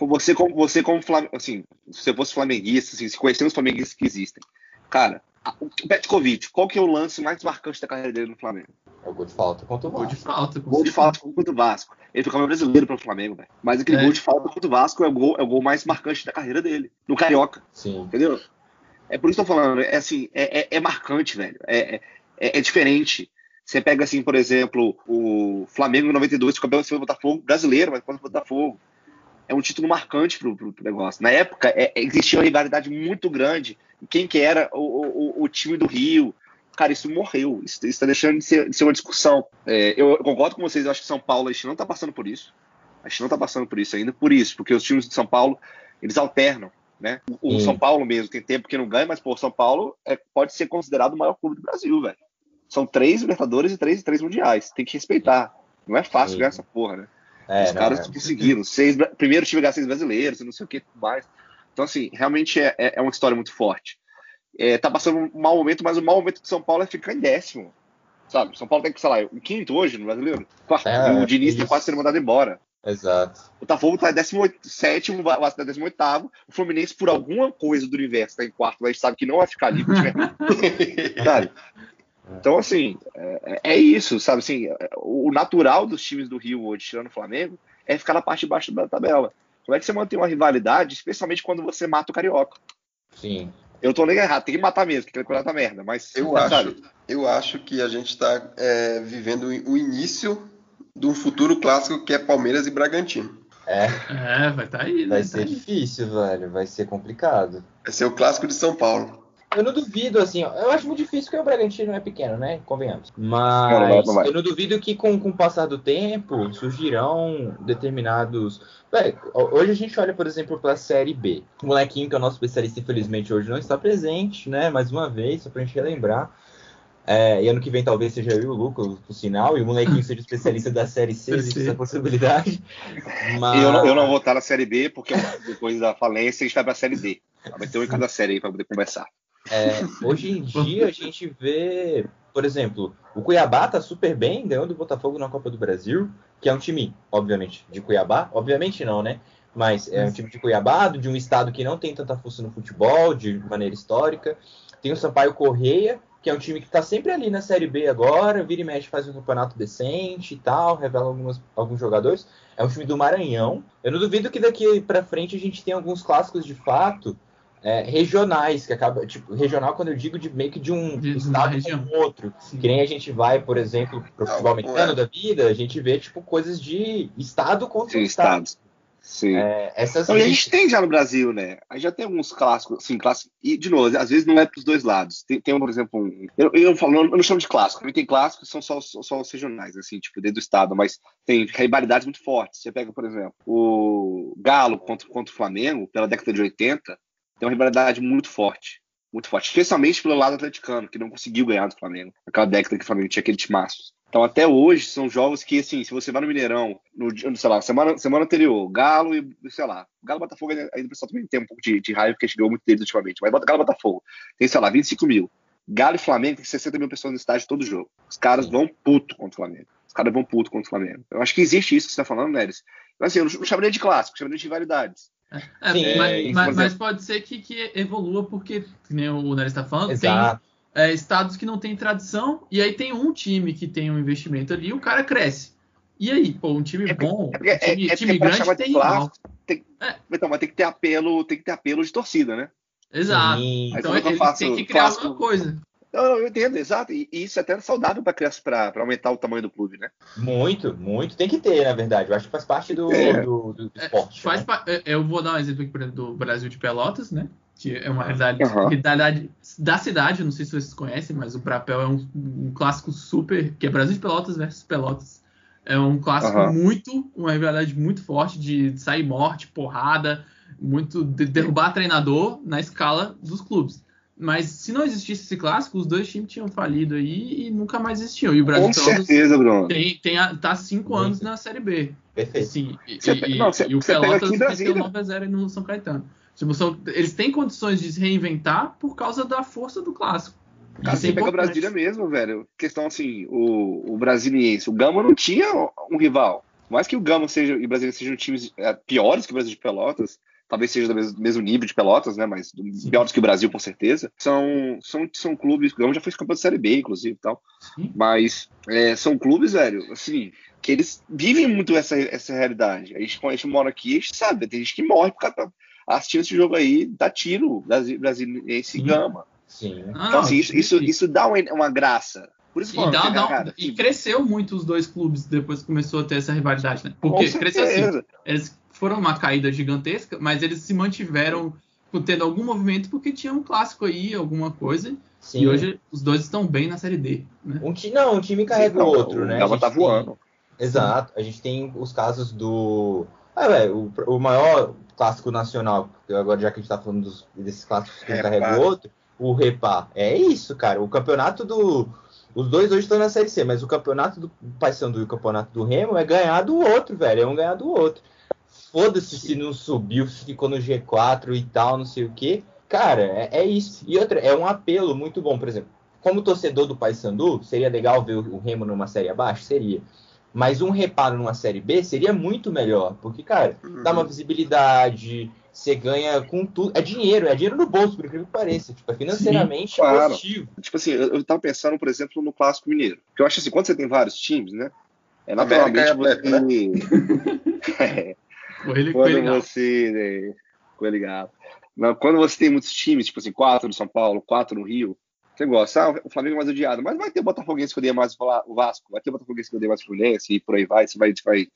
você como você como assim, se você fosse flamenguista, assim, se conhecendo os flamenguistas que existem, cara, o Petkovic, qual que é o lance mais marcante da carreira dele no Flamengo?
É o gol de falta contra o Vasco.
Gol de falta.
Gol de falta contra o Vasco. Ele foi campeão brasileiro pelo Flamengo, velho. Mas aquele é. gol de falta contra o Vasco é o, gol, é o gol mais marcante da carreira dele. No Carioca.
Sim.
Entendeu? É por isso que eu tô falando. É assim, é, é, é marcante, velho. É, é, é, diferente. Você pega, assim, por exemplo, o Flamengo em 92, campeão do Botafogo, brasileiro, mas contra o Botafogo. É um título marcante pro, pro negócio. Na época, é, existia uma rivalidade muito grande. Quem que era o, o, o time do Rio, cara, isso morreu. Isso está deixando de ser, de ser, uma discussão. É, eu concordo com vocês, eu acho que São Paulo, a gente não está passando por isso. A gente não está passando por isso ainda, por isso, porque os times de São Paulo, eles alternam. Né? O, São Paulo mesmo tem tempo que não ganha, mas pô, São Paulo é, pode ser considerado o maior clube do Brasil, velho. São três Libertadores e três, três Mundiais. Tem que respeitar. Não é fácil Sim. ganhar essa porra, né? É, Os caras é. conseguiram. Seis, primeiro time ganhar seis brasileiros, não sei o que mais. Então, assim, realmente é, é, é uma história muito forte é, tá passando um mau momento, mas o mau momento de São Paulo é ficar em décimo. Sabe? São Paulo tem que, sei lá, o quinto hoje no brasileiro. Quarto, é, o Diniz tá quase sendo mandado embora.
Exato.
O Botafogo tá em 17, o Vasco tá em 18. O Fluminense, por alguma coisa do universo, tá em quarto, mas a gente sabe que não vai ficar ali. sabe? Então, assim, é, é, isso, sabe? Assim, o natural dos times do Rio hoje, tirando o Flamengo, é ficar na parte de baixo da tabela. Como é que você mantém uma rivalidade, especialmente quando você mata o Carioca?
Sim.
Eu tô nem errado, tem que matar mesmo, que aquele tá merda. Mas
eu acho, eu acho que a gente tá é, vivendo o início de um futuro clássico que é Palmeiras e Bragantino.
É.
É, vai estar tá aí,
né? Vai ser difícil, velho. Vai ser complicado.
Vai ser o clássico de São Paulo.
Eu não duvido, assim, eu acho muito difícil porque o Bragantino é pequeno, né? Convenhamos. Mas não, não vai. eu não duvido que com, com o passar do tempo surgirão determinados. hoje a gente olha, por exemplo, para a Série B. O molequinho, que é o nosso especialista, infelizmente hoje não está presente, né? Mais uma vez, só para a gente relembrar. É, e ano que vem talvez seja eu e o Lucas, por sinal, e o molequinho seja especialista da Série C, existe essa possibilidade.
Mas... Eu, não, eu não vou estar na Série B, porque depois da falência a gente vai para a Série D. Vai ter um em cada série aí para poder conversar.
É, hoje em dia a gente vê, por exemplo, o Cuiabá tá super bem, ganhou do Botafogo na Copa do Brasil, que é um time, obviamente, de Cuiabá. Obviamente não, né? Mas é um time de Cuiabá, de um estado que não tem tanta força no futebol, de maneira histórica. Tem o Sampaio Correia, que é um time que está sempre ali na Série B agora, vira e mexe, faz um campeonato decente e tal, revela algumas, alguns jogadores. É um time do Maranhão. Eu não duvido que daqui para frente a gente tenha alguns clássicos de fato, é, regionais, que acaba, tipo, regional quando eu digo de meio que de um de estado com outro. Sim. Que nem a gente vai, por exemplo, pro futebol americano da vida, a gente vê, tipo, coisas de estado contra Sim, estado. Estados.
Sim. É, essas então, a gente tem já no Brasil, né? A gente já tem alguns clássicos, assim, clássicos. E, de novo, às vezes não é para os dois lados. Tem, tem por exemplo, um, eu, eu, falo, eu não chamo de clássico. Tem clássicos que são só, só, só os regionais, assim, tipo, dentro do estado, mas tem rivalidades muito fortes. Você pega, por exemplo, o Galo contra, contra o Flamengo, pela década de 80, tem uma rivalidade muito forte. Muito forte. Especialmente pelo lado atleticano, que não conseguiu ganhar do Flamengo. Naquela década que o Flamengo tinha aquele timaço. Então, até hoje, são jogos que, assim, se você vai no Mineirão, no, sei lá, semana, semana anterior, Galo e, sei lá, Galo Botafogo, ainda o pessoal também tem um pouco de, de raiva, porque a gente ganhou muito deles ultimamente, mas Galo Botafogo, tem, sei lá, 25 mil. Galo e Flamengo tem 60 mil pessoas no estádio todo jogo. Os caras vão puto contra o Flamengo. Os caras vão puto contra o Flamengo. Eu acho que existe isso que você tá falando, Neres. Então, assim, eu não chamaria de clássico, chamaria de rivalidades.
É, Sim, mas, é, mas, mas, pode ser que, que evolua, porque, nem o Nery está falando, Exato. tem é, estados que não tem tradição, e aí tem um time que tem um investimento ali e o cara cresce. E aí, pô, um time é bom, um é, time, é, time grande tem igual.
Tem, então, mas tem que ter apelo, tem que ter apelo de torcida, né?
Exato. Sim. Então ele faço, tem que criar faço, alguma coisa.
Não, eu entendo, exato. E, isso é até saudável para criança para aumentar o tamanho do clube, né?
Muito, muito. Tem que ter, na verdade. Eu acho que faz parte do, é. do, do, do esporte.
É, faz né? É, eu vou dar um exemplo aqui, por exemplo, do Brasil de Pelotas, né? Que é uma realidade, uhum. realidade da cidade, não sei se vocês conhecem, mas o Brapel é um, um, clássico super, que é Brasil de Pelotas versus Pelotas. É um clássico uhum. muito, uma rivalidade muito forte de sair morte, porrada, muito de derrubar treinador na escala dos clubes. Mas se não existisse esse clássico, os dois times tinham falido aí e nunca mais existiam. E o Brasil
Com certeza, Bruno.
Tem, tem a, tá cinco Muito. anos na Série B.
Perfeito.
Sim, e, e, não, cê, e o Pelotas meteu 9x0 no São Caetano. Tipo, são, eles têm condições de se reinventar por causa da força do clássico.
Cara, você pega o Brasília mesmo, velho. Questão assim, o, o brasiliense, o Gama não tinha um rival. Mais que o Gama seja, e o Brasília sejam times é, piores que o Brasil de Pelotas, talvez seja do mesmo, nível de Pelotas, né? Mas piores que o Brasil, com certeza. São, são, são clubes, o Gama já foi campeão de Série B, inclusive e tal. Sim. Mas é, são clubes, velho, assim, que eles vivem muito essa, essa realidade. A gente, quando a gente mora aqui, a gente sabe, tem gente que morre por causa assistindo esse jogo aí, dá tiro, brasiliense Gama.
Sim.
Ah, então, assim, isso, isso, isso dá uma, uma graça. Por isso
e, dá, dá, cara, e cresceu muito os dois clubes depois que começou a ter essa rivalidade, né? Porque cresceu assim. Eles foram uma caída gigantesca, mas eles se mantiveram tendo algum movimento porque tinha um clássico aí, alguma coisa. Sim. E hoje os dois estão bem na série D. Né?
Um ti, não, um time carrega o outro, né?
Ela tá voando.
Tem, exato. A gente tem os casos do. Ah, velho, o, o maior clássico nacional, agora já que a gente tá falando dos, desses clássicos que um carrega o outro, o Repá. É isso, cara. O campeonato do. Os dois hoje estão na Série C, mas o campeonato do Paysandu e o campeonato do Remo é ganhar do outro, velho. É um ganhar do outro. Foda-se se não subiu, se ficou no G4 e tal, não sei o quê. Cara, é, é, isso. E outra, é um apelo muito bom, por exemplo. Como torcedor do Paysandu, seria legal ver o Remo numa série abaixo? Seria. Mas um reparo numa série B seria muito melhor, porque, cara, uhum. dá uma visibilidade, você ganha com tudo. É dinheiro, é dinheiro no bolso, por incrível que pareça. Tipo, é financeiramente Sim, claro. positivo.
Tipo assim, eu, eu tava pensando, por exemplo, no Clássico Mineiro. Porque eu acho assim, quando você tem vários times, né? É naturalmente você. Né? é, quando você. Né, ligado. Quando você tem muitos times, tipo assim, quatro no São Paulo, quatro no Rio, você gosta, ah, o Flamengo é mais odiado, mas vai ter o Botafoguense que odeia mais o Vasco, vai ter o Botafoguense que odeia mais o Fluminense, e por aí vai, você vai, você vai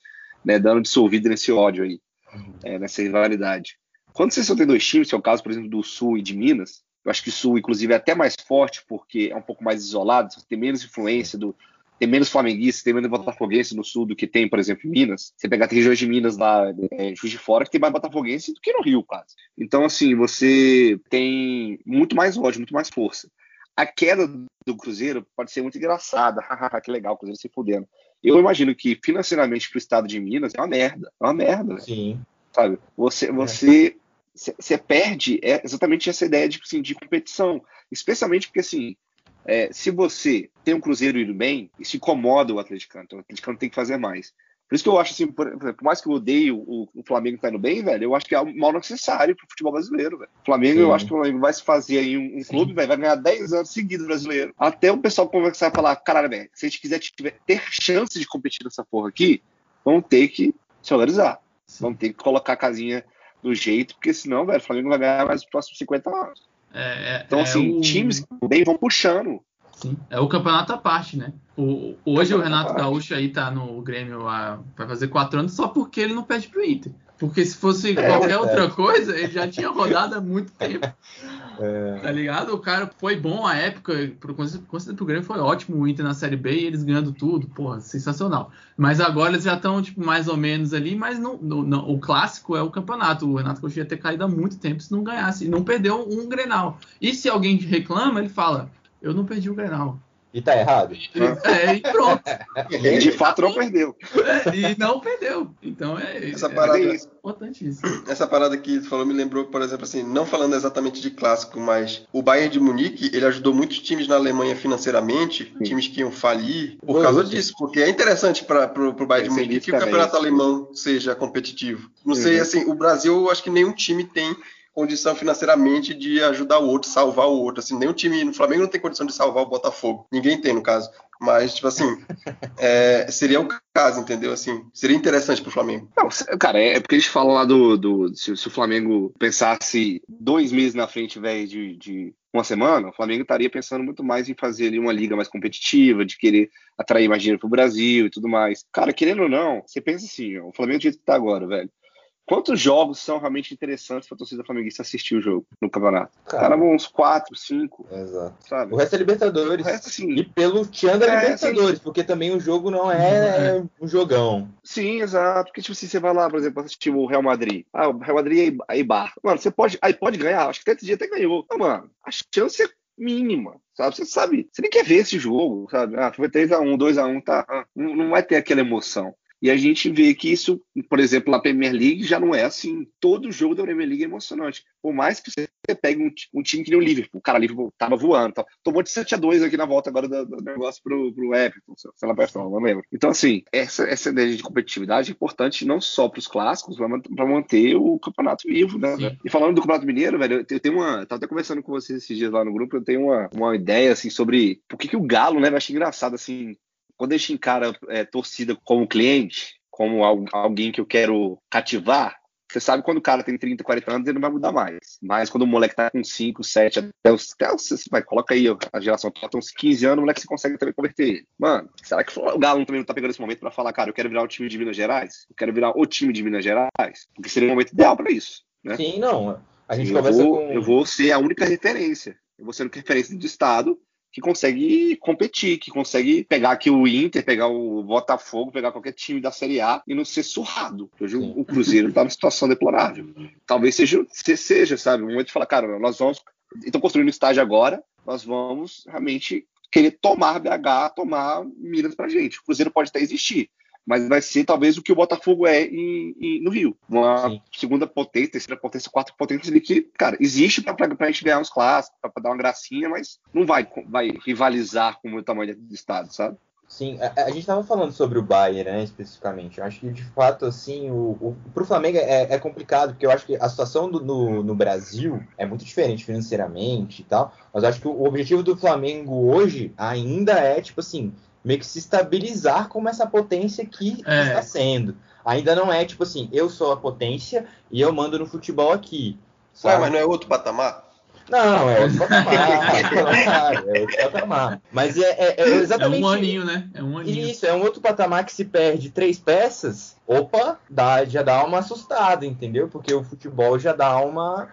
né, dando dissolvido nesse ódio aí, uhum. é, nessa rivalidade. Quando você só tem dois times, que é o caso, por exemplo, do Sul e de Minas, eu acho que o Sul, inclusive, é até mais forte, porque é um pouco mais isolado, tem menos influência do. Tem menos flamenguistas, tem menos botafoguense no sul do que tem, por exemplo, em Minas. Você pegar regiões de Minas lá, é, Juiz de Fora, que tem mais botafoguense do que no Rio, quase. Então, assim, você tem muito mais ódio, muito mais força. A queda do Cruzeiro pode ser muito engraçada. que legal, o Cruzeiro se fudendo. Eu imagino que financeiramente para o estado de Minas é uma merda. É uma merda.
Sim.
Sabe? Você, é. você você perde é exatamente essa ideia de, assim, de competição. Especialmente porque, assim, é, se você tem um Cruzeiro indo bem, isso incomoda o atleticano. Então, o atleticano tem que fazer mais. Por isso que eu acho assim, por, por mais que eu odeie o, o, Flamengo tá indo bem, velho, eu acho que é um mal necessário pro futebol brasileiro, velho. O Flamengo, Sim. eu acho que o Flamengo vai se fazer aí um, um clube, velho, vai ganhar 10 anos seguidos brasileiro. Até o pessoal conversar e falar, caralho, velho, se a gente quiser tiver, ter chance de competir nessa porra aqui, vamos ter que se valorizar. Vamos ter que colocar a casinha do jeito, porque senão, velho, o Flamengo vai ganhar mais os próximos 50 anos.
É, é,
então,
é
assim, o... times bem vão puxando.
Sim, é o campeonato à parte, né? O, hoje o Renato Gaúcho aí tá no Grêmio há, vai fazer quatro anos só porque ele não pede pro Inter. Porque se fosse é, qualquer é. outra coisa, ele já tinha rodado há muito tempo. É. Tá ligado? O cara foi bom a época, pro, pro Grêmio foi ótimo o Inter na Série B e eles ganhando tudo, porra, sensacional. Mas agora eles já estão, tipo, mais ou menos ali, mas não, não, não, o clássico é o campeonato. O Renato Gaúcho ia ter caído há muito tempo se não ganhasse, e não perdeu um Grenal. E se alguém reclama, ele fala, eu não perdi o Grenal.
E tá errado?
É, e pronto.
Ele de fato não perdeu.
É, e não perdeu. Então é,
essa parada,
é importante isso.
Essa parada que tu falou me lembrou, por exemplo, assim, não falando exatamente de clássico, mas o Bayern de Munique, ele ajudou muitos times na Alemanha financeiramente, Sim. times que iam falir, por causa disso, porque é interessante para pro Bayern de Munique que o campeonato alemão seja competitivo. Não sei, uhum. assim, o Brasil, eu acho que nenhum time tem condição financeiramente de ajudar o outro, salvar o outro. Assim, nenhum time no Flamengo não tem condição de salvar o Botafogo. Ninguém tem, no caso. Mas, tipo assim, é, seria o caso, entendeu? Assim, seria interessante pro Flamengo.
Não, cara, é porque eles falam lá do. do se, se, o Flamengo pensasse dois meses na frente, invés de, de uma semana, o Flamengo estaria pensando muito mais em fazer ali uma liga mais competitiva, de querer atrair mais dinheiro pro Brasil e tudo mais. Cara, querendo ou não, você pensa assim, ó, o Flamengo do jeito que tá agora, velho quantos jogos são realmente interessantes para a torcida flamenguista assistir o jogo no campeonato? Cara, uns quatro, cinco.
Exato. Sabe? O resto é Libertadores. Resto, assim, e pelo Tian da é, Libertadores, sim. porque também o jogo não é, é um jogão.
Sim, exato. Porque, tipo assim, você vai lá, por exemplo, assistir o Real Madrid. Ah, o Real Madrid é Eibar. Mano, você pode. Aí pode ganhar. Acho que até esse dia até ganhou. Não, mano, a chance é mínima, sabe? Você sabe, você nem quer ver esse jogo, sabe? Ah, foi 3x1, 2x1, tá? Não, não vai ter aquela emoção. E a gente vê que isso, por exemplo, na Premier League já não é assim. Todo jogo da Premier League é emocionante. Por mais que você pegue um, um time que nem o Liverpool, o cara, o Liverpool tava voando. Tá? Tomou de 7 a 2 aqui na volta agora do, do negócio pro, pro Everton, se ela não, não lembro. Então, assim, essa, essa ideia de competitividade é importante não só para os clássicos, mas para manter o campeonato vivo, né? Sim. E falando do Campeonato Mineiro, velho, eu tenho uma. Tava até conversando com vocês esses dias lá no grupo, eu tenho uma, uma ideia, assim, sobre por que, que o Galo, né? Eu acho engraçado, assim, quando a gente encara é, torcida como cliente, como alguém que eu quero cativar, você sabe quando o cara tem 30, 40 anos, ele não vai mudar mais. Mas quando o moleque tá com 5, 7, até os. Até os vai, coloca aí a geração tá uns 15 anos, o moleque você consegue também converter ele. Mano, será que o Galo também não tá pegando esse momento para falar, cara, eu quero virar o time de Minas Gerais? Eu quero virar o time de Minas Gerais? Porque seria o momento ideal para isso. Né?
Sim, não. A gente
Sim, conversa eu vou, com. Eu vou ser a única referência. Eu vou ser a única referência de Estado que consegue competir, que consegue pegar aqui o Inter, pegar o Botafogo, pegar qualquer time da Série A e não ser surrado. Hoje Sim. o Cruzeiro está numa situação deplorável. Talvez seja, seja, sabe, um momento de falar, cara, nós vamos. Estão construindo estágio agora, nós vamos realmente querer tomar BH, tomar Minas pra gente. O Cruzeiro pode até existir, mas vai ser talvez o que o Botafogo é em, em, no Rio. Uma Sim. segunda potência, terceira potência, quarta potência ali que, cara, existe para a gente ganhar uns clássicos, para dar uma gracinha, mas não vai, vai rivalizar com o tamanho do estado, sabe?
Sim, a, a gente estava falando sobre o Bayern, né, especificamente. Eu acho que, de fato, assim, o, o, pro Flamengo é, é complicado, porque eu acho que a situação do, no, no Brasil é muito diferente financeiramente e tal, mas eu acho que o objetivo do Flamengo hoje ainda é, tipo assim, meio que se estabilizar como essa potência que é. está sendo. Ainda não é tipo assim, eu sou a potência e eu mando no futebol aqui.
Ué, mas não é outro patamar?
Não, é outro patamar. é outro patamar. Mas é, é, é, exatamente.
É um aninho, né? É um aninho.
Isso, é um outro patamar que se perde três peças. Opa, dá, já dá uma assustada, entendeu? Porque o futebol já dá uma.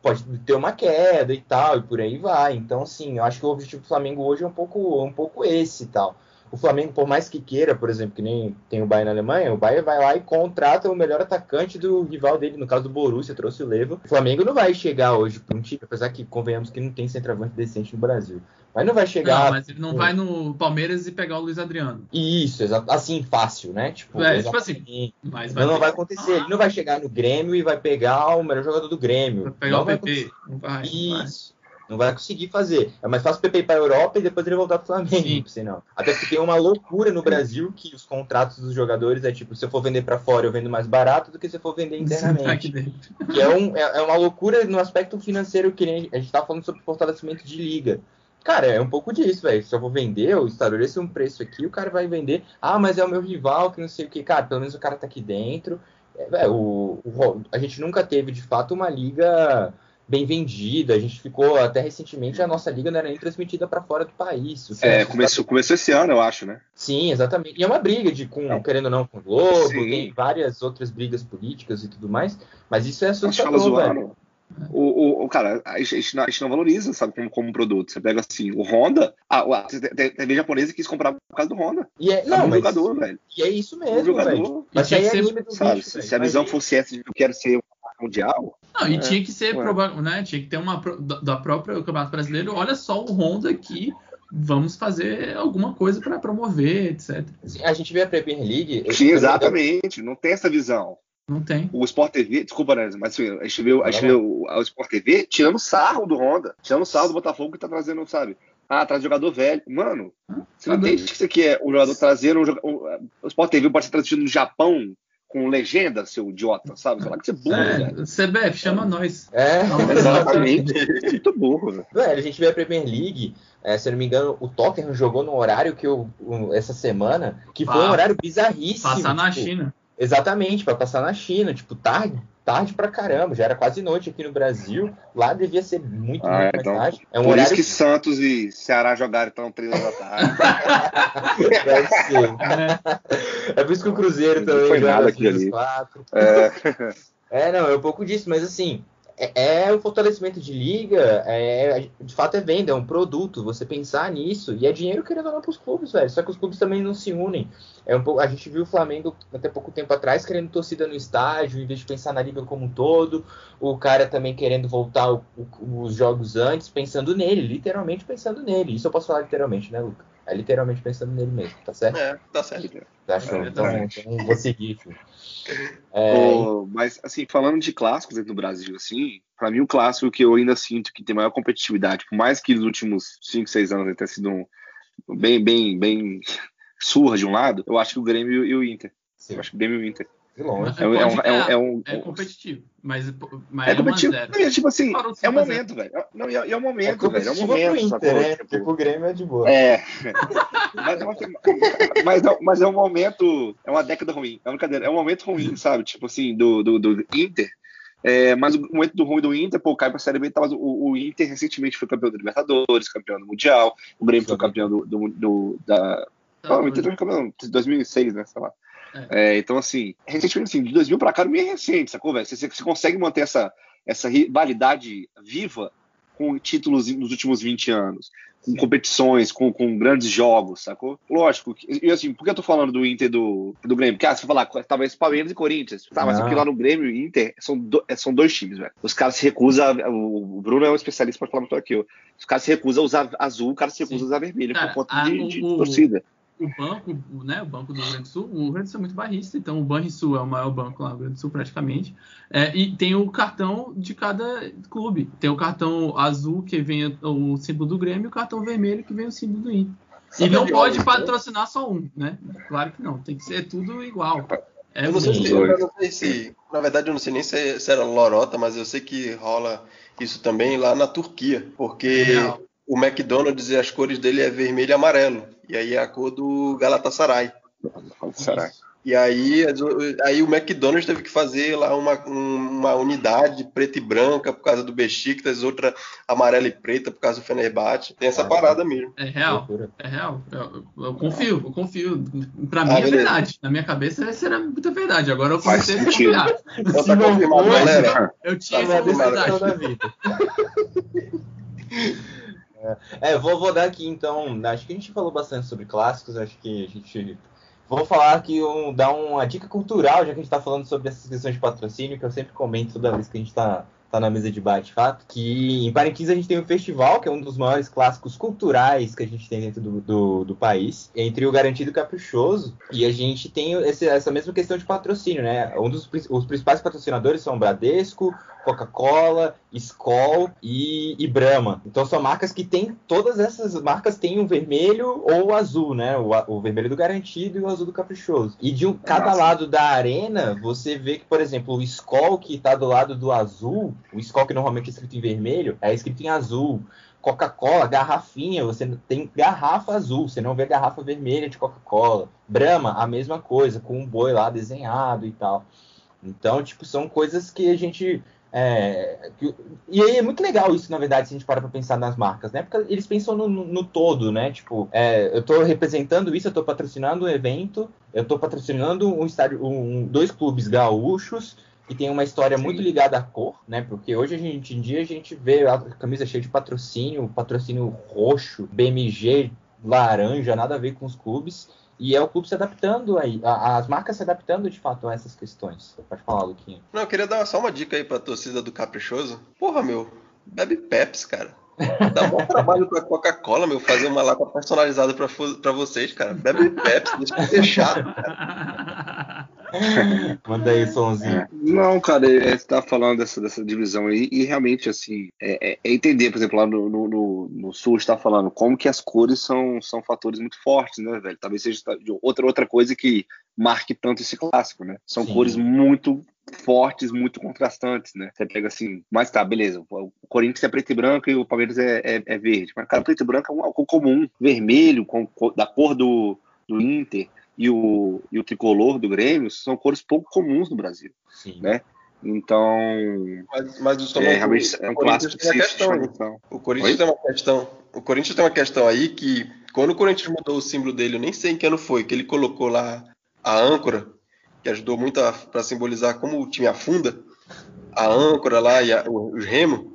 Pode ter uma queda e tal, e por aí vai. Então, assim, eu acho que o objetivo do Flamengo hoje é um pouco, um pouco esse e tal o Flamengo, por mais que queira, por exemplo, que nem tem o Bayern na Alemanha, o Bayern vai lá e contrata o melhor atacante do rival dele, no caso do Borussia, trouxe o Levo. O Flamengo não vai chegar hoje para um time, apesar que convenhamos que não tem centroavante decente no Brasil. Mas não vai chegar.
Não, mas ele não vai no Palmeiras e pegar o Luiz Adriano.
Isso, assim, fácil, né?
Tipo, é, tipo assim.
Mas vai não, vai acontecer. Ele não vai chegar no Grêmio e vai pegar o melhor jogador do Grêmio. Vai
pegar
não
o PP.
Não vai, Isso. Não vai conseguir fazer. É mais fácil o PP ir para a Europa e depois ele voltar para o Flamengo, senão. Até porque tem uma loucura no Brasil que os contratos dos jogadores é tipo, se eu for vender para fora, eu vendo mais barato do que se eu for vender internamente. que é, um, é, é, uma loucura no aspecto financeiro que a gente tá falando sobre fortalecimento de liga. Cara, é um pouco disso, velho. Se eu vou vender, eu estabeleço um preço aqui, o cara vai vender. Ah, mas é o meu rival, que não sei o que. Cara, pelo menos o cara tá aqui dentro. É, o, o, a gente nunca teve, de fato, uma liga bem vendida. A gente ficou até recentemente a nossa liga não era nem transmitida para fora do país.
É, começou, começou esse ano, eu acho, né?
Sim, exatamente. E é uma briga de com, querendo ou não, com o Globo, Sim. tem várias outras brigas políticas e tudo mais, mas isso é assustador, velho.
O, o, o, cara, a gente, a gente não valoriza, sabe, como, como produto. Você pega assim, o Honda, a, a TV japonesa quis comprar por causa do Honda.
E é, não, um mas, jogador, velho. E é isso mesmo, um jogador. velho.
Mas aí é anime do sabe, bicho, Se a visão fosse essa de eu quero ser mundial.
Não, e é, tinha que ser, né? Tinha que ter uma da própria Campeonato Brasileiro. Olha só o Honda aqui. Vamos fazer alguma coisa para promover, etc.
A gente vê a Premier League.
Sim, exatamente. Não tem essa visão.
Não tem.
O Sport TV, desculpa, né, mas assim, a gente vê, a gente vê o, o Sport TV tirando sarro do Honda, tirando sarro do Botafogo que tá trazendo, sabe? Ah, traz jogador velho. Mano, você não entende que isso aqui é o jogador trazendo um, um, o Sport TV pode ser trazido no Japão com legenda, seu idiota, sabe? Lá que você é burro, é, velho.
CBF, chama nós.
É,
exatamente. Muito burro, velho.
Velho, a gente vê a Premier League, é, se eu não me engano, o Tottenham jogou no horário que eu, essa semana, que foi ah, um horário bizarríssimo.
Passar na tipo, China.
Exatamente, para passar na China, tipo, tarde, tarde pra caramba, já era quase noite aqui no Brasil, lá devia ser muito, ah, muito então, mais tarde.
É um por isso que Santos e Ceará jogaram então três da tarde.
Deve ser. É. por isso que o Cruzeiro também
foi nada aqui ali. É.
É, não, é um pouco disso, mas assim, é, é um fortalecimento de liga, é, de fato é venda, é um produto, você pensar nisso, e é dinheiro querendo ou não para os clubes, velho. Só que os clubes também não se unem. É um pouco, a gente viu o Flamengo até pouco tempo atrás querendo torcida no estádio, em vez de pensar na liga como um todo. O cara também querendo voltar o, o, os jogos antes, pensando nele, literalmente pensando nele. Isso eu posso falar literalmente, né, Luca? É literalmente pensando nele mesmo, tá certo?
É, tá certo.
Tá show. É, então, então, vou seguir, filho.
É... Oh, mas, assim, falando de clássicos dentro do Brasil, assim, para mim o clássico que eu ainda sinto que tem maior competitividade, por mais que nos últimos 5, 6 anos tenha sido um, bem, bem, bem surra de um lado, eu acho que o Grêmio e o Inter. Sim. Eu acho que o Grêmio e o Inter.
De longe. É, é, é, é, um, é competitivo, mas, mas é,
competitivo. É, tipo assim, é o momento, velho. Não, é, é o momento, velho. É o momento.
Inter, né? tipo, tipo, o Grêmio é de boa.
É. mas, é uma, mas, é, mas é um momento. É uma década ruim. É uma brincadeira. É um momento ruim, sabe? Tipo assim, do, do, do Inter. É, mas o momento do ruim do Inter, pô, cai pra Série B, tá, mas o, o, Inter recentemente foi campeão do Libertadores, campeão do Mundial, o Grêmio foi campeão do, do, do da. Tá, o Inter foi campeão de 2006, né? Sei lá. É. É, então, assim, recentemente, assim, de 2000 para cá, não é recente, sacou, velho? Você, você consegue manter essa, essa rivalidade viva com títulos nos últimos 20 anos, com competições, com, com grandes jogos, sacou? Lógico, e assim, por que eu tô falando do Inter do, do Grêmio? Porque, ah, você falar, talvez Palmeiras e Corinthians. Tá, mas aqui lá no Grêmio e Inter são, do, é, são dois times, velho. Os caras se recusam, o, Bruno é um especialista, pode falar muito aqui, ó. Os caras se recusam a usar azul, o cara se recusa a usar vermelho, por conta de, de o, torcida
o banco, né, o banco do Rio Grande do Sul, o Rio Grande do Sul é muito barrista, então o Banrisul é o maior banco lá no Rio Grande do Sul praticamente, é, e tem o cartão de cada clube, tem o cartão azul que vem o símbolo do Grêmio e o cartão vermelho que vem o símbolo do Inter. E não pode patrocinar só um, né? Claro que não, tem que ser tudo igual.
É eu, não sei se, eu não sei se, na verdade eu não sei nem se, se era lorota, mas eu sei que rola isso também lá na Turquia, porque é o McDonald's e as cores dele é vermelho e amarelo. E aí é a cor do Galatasaray. Galatasaray. E aí, aí o McDonald's teve que fazer lá uma, uma unidade preta e branca por causa do Besiktas, outra amarela e preta por causa do Fenerbahçe. Tem essa parada mesmo.
É real, é real. Eu, eu confio, eu confio. Pra mim ah, é verdade. Na minha cabeça essa era muita verdade. Agora eu comecei a confiar. Então tá confirmado, galera. Eu tinha tá essa verdade da vida.
É, vou, vou dar aqui então. Acho que a gente falou bastante sobre clássicos. Acho que a gente. Vou falar aqui, um, dar uma dica cultural, já que a gente está falando sobre essas questões de patrocínio, que eu sempre comento toda vez que a gente está tá na mesa de bate-fato, que em Parintins a gente tem um festival, que é um dos maiores clássicos culturais que a gente tem dentro do, do, do país, entre o Garantido e o Caprichoso, e a gente tem esse, essa mesma questão de patrocínio, né? Um dos os principais patrocinadores são Bradesco, Coca-Cola, Skol e, e, Brahma. Então são marcas que tem todas essas marcas têm o vermelho ou o azul, né? O, o vermelho do garantido e o azul do caprichoso. E de um, cada Nossa. lado da arena você vê que, por exemplo, o Skol que está do lado do azul, o Skol que normalmente é escrito em vermelho, é escrito em azul. Coca-Cola, garrafinha, você tem garrafa azul, você não vê garrafa vermelha de Coca-Cola. Brahma, a mesma coisa, com um boi lá desenhado e tal. Então, tipo, são coisas que a gente é, e aí é muito legal isso, na verdade, se a gente para pra pensar nas marcas, né? Porque eles pensam no, no, no todo, né? Tipo, é, eu estou representando isso, eu estou patrocinando um evento, eu estou patrocinando um estádio, um, dois clubes gaúchos que tem uma história Sim. muito ligada à cor, né? Porque hoje a gente, em dia a gente vê a camisa cheia de patrocínio, patrocínio roxo, BMG, laranja, nada a ver com os clubes. E é o clube se adaptando aí, as marcas se adaptando de fato a essas questões. Pode falar, Luquinha.
Não, eu queria dar só uma dica aí pra torcida do Caprichoso. Porra, meu, bebe Pepsi, cara. Dá bom trabalho pra Coca-Cola, meu, fazer uma lata personalizada pra, pra vocês, cara. Bebe Pepsi, deixa de ser chato, cara.
Manda aí, somzinho.
É, não, cara, é, você tá falando dessa, dessa divisão aí, e realmente, assim, é, é, é entender, por exemplo, lá no, no, no Sul está falando como que as cores são, são fatores muito fortes, né, velho? Talvez seja outra, outra coisa que marque tanto esse clássico, né? São Sim. cores muito fortes, muito contrastantes, né? Você pega assim, mas tá, beleza, o Corinthians é preto e branco e o Palmeiras é, é, é verde. Mas, cara, preto e branco é algo comum. Vermelho, com, da cor do, do Inter, e o, e o tricolor do Grêmio são cores pouco comuns no Brasil, Sim. né? Então,
mas, mas é, realmente é um clássico que questão, então. O Corinthians Oi? tem uma questão, o Corinthians tem uma questão aí que quando o Corinthians mudou o símbolo dele, eu nem sei em que ano foi, que ele colocou lá a âncora, que ajudou muito para simbolizar como o time afunda. a âncora lá e a, o, o Remo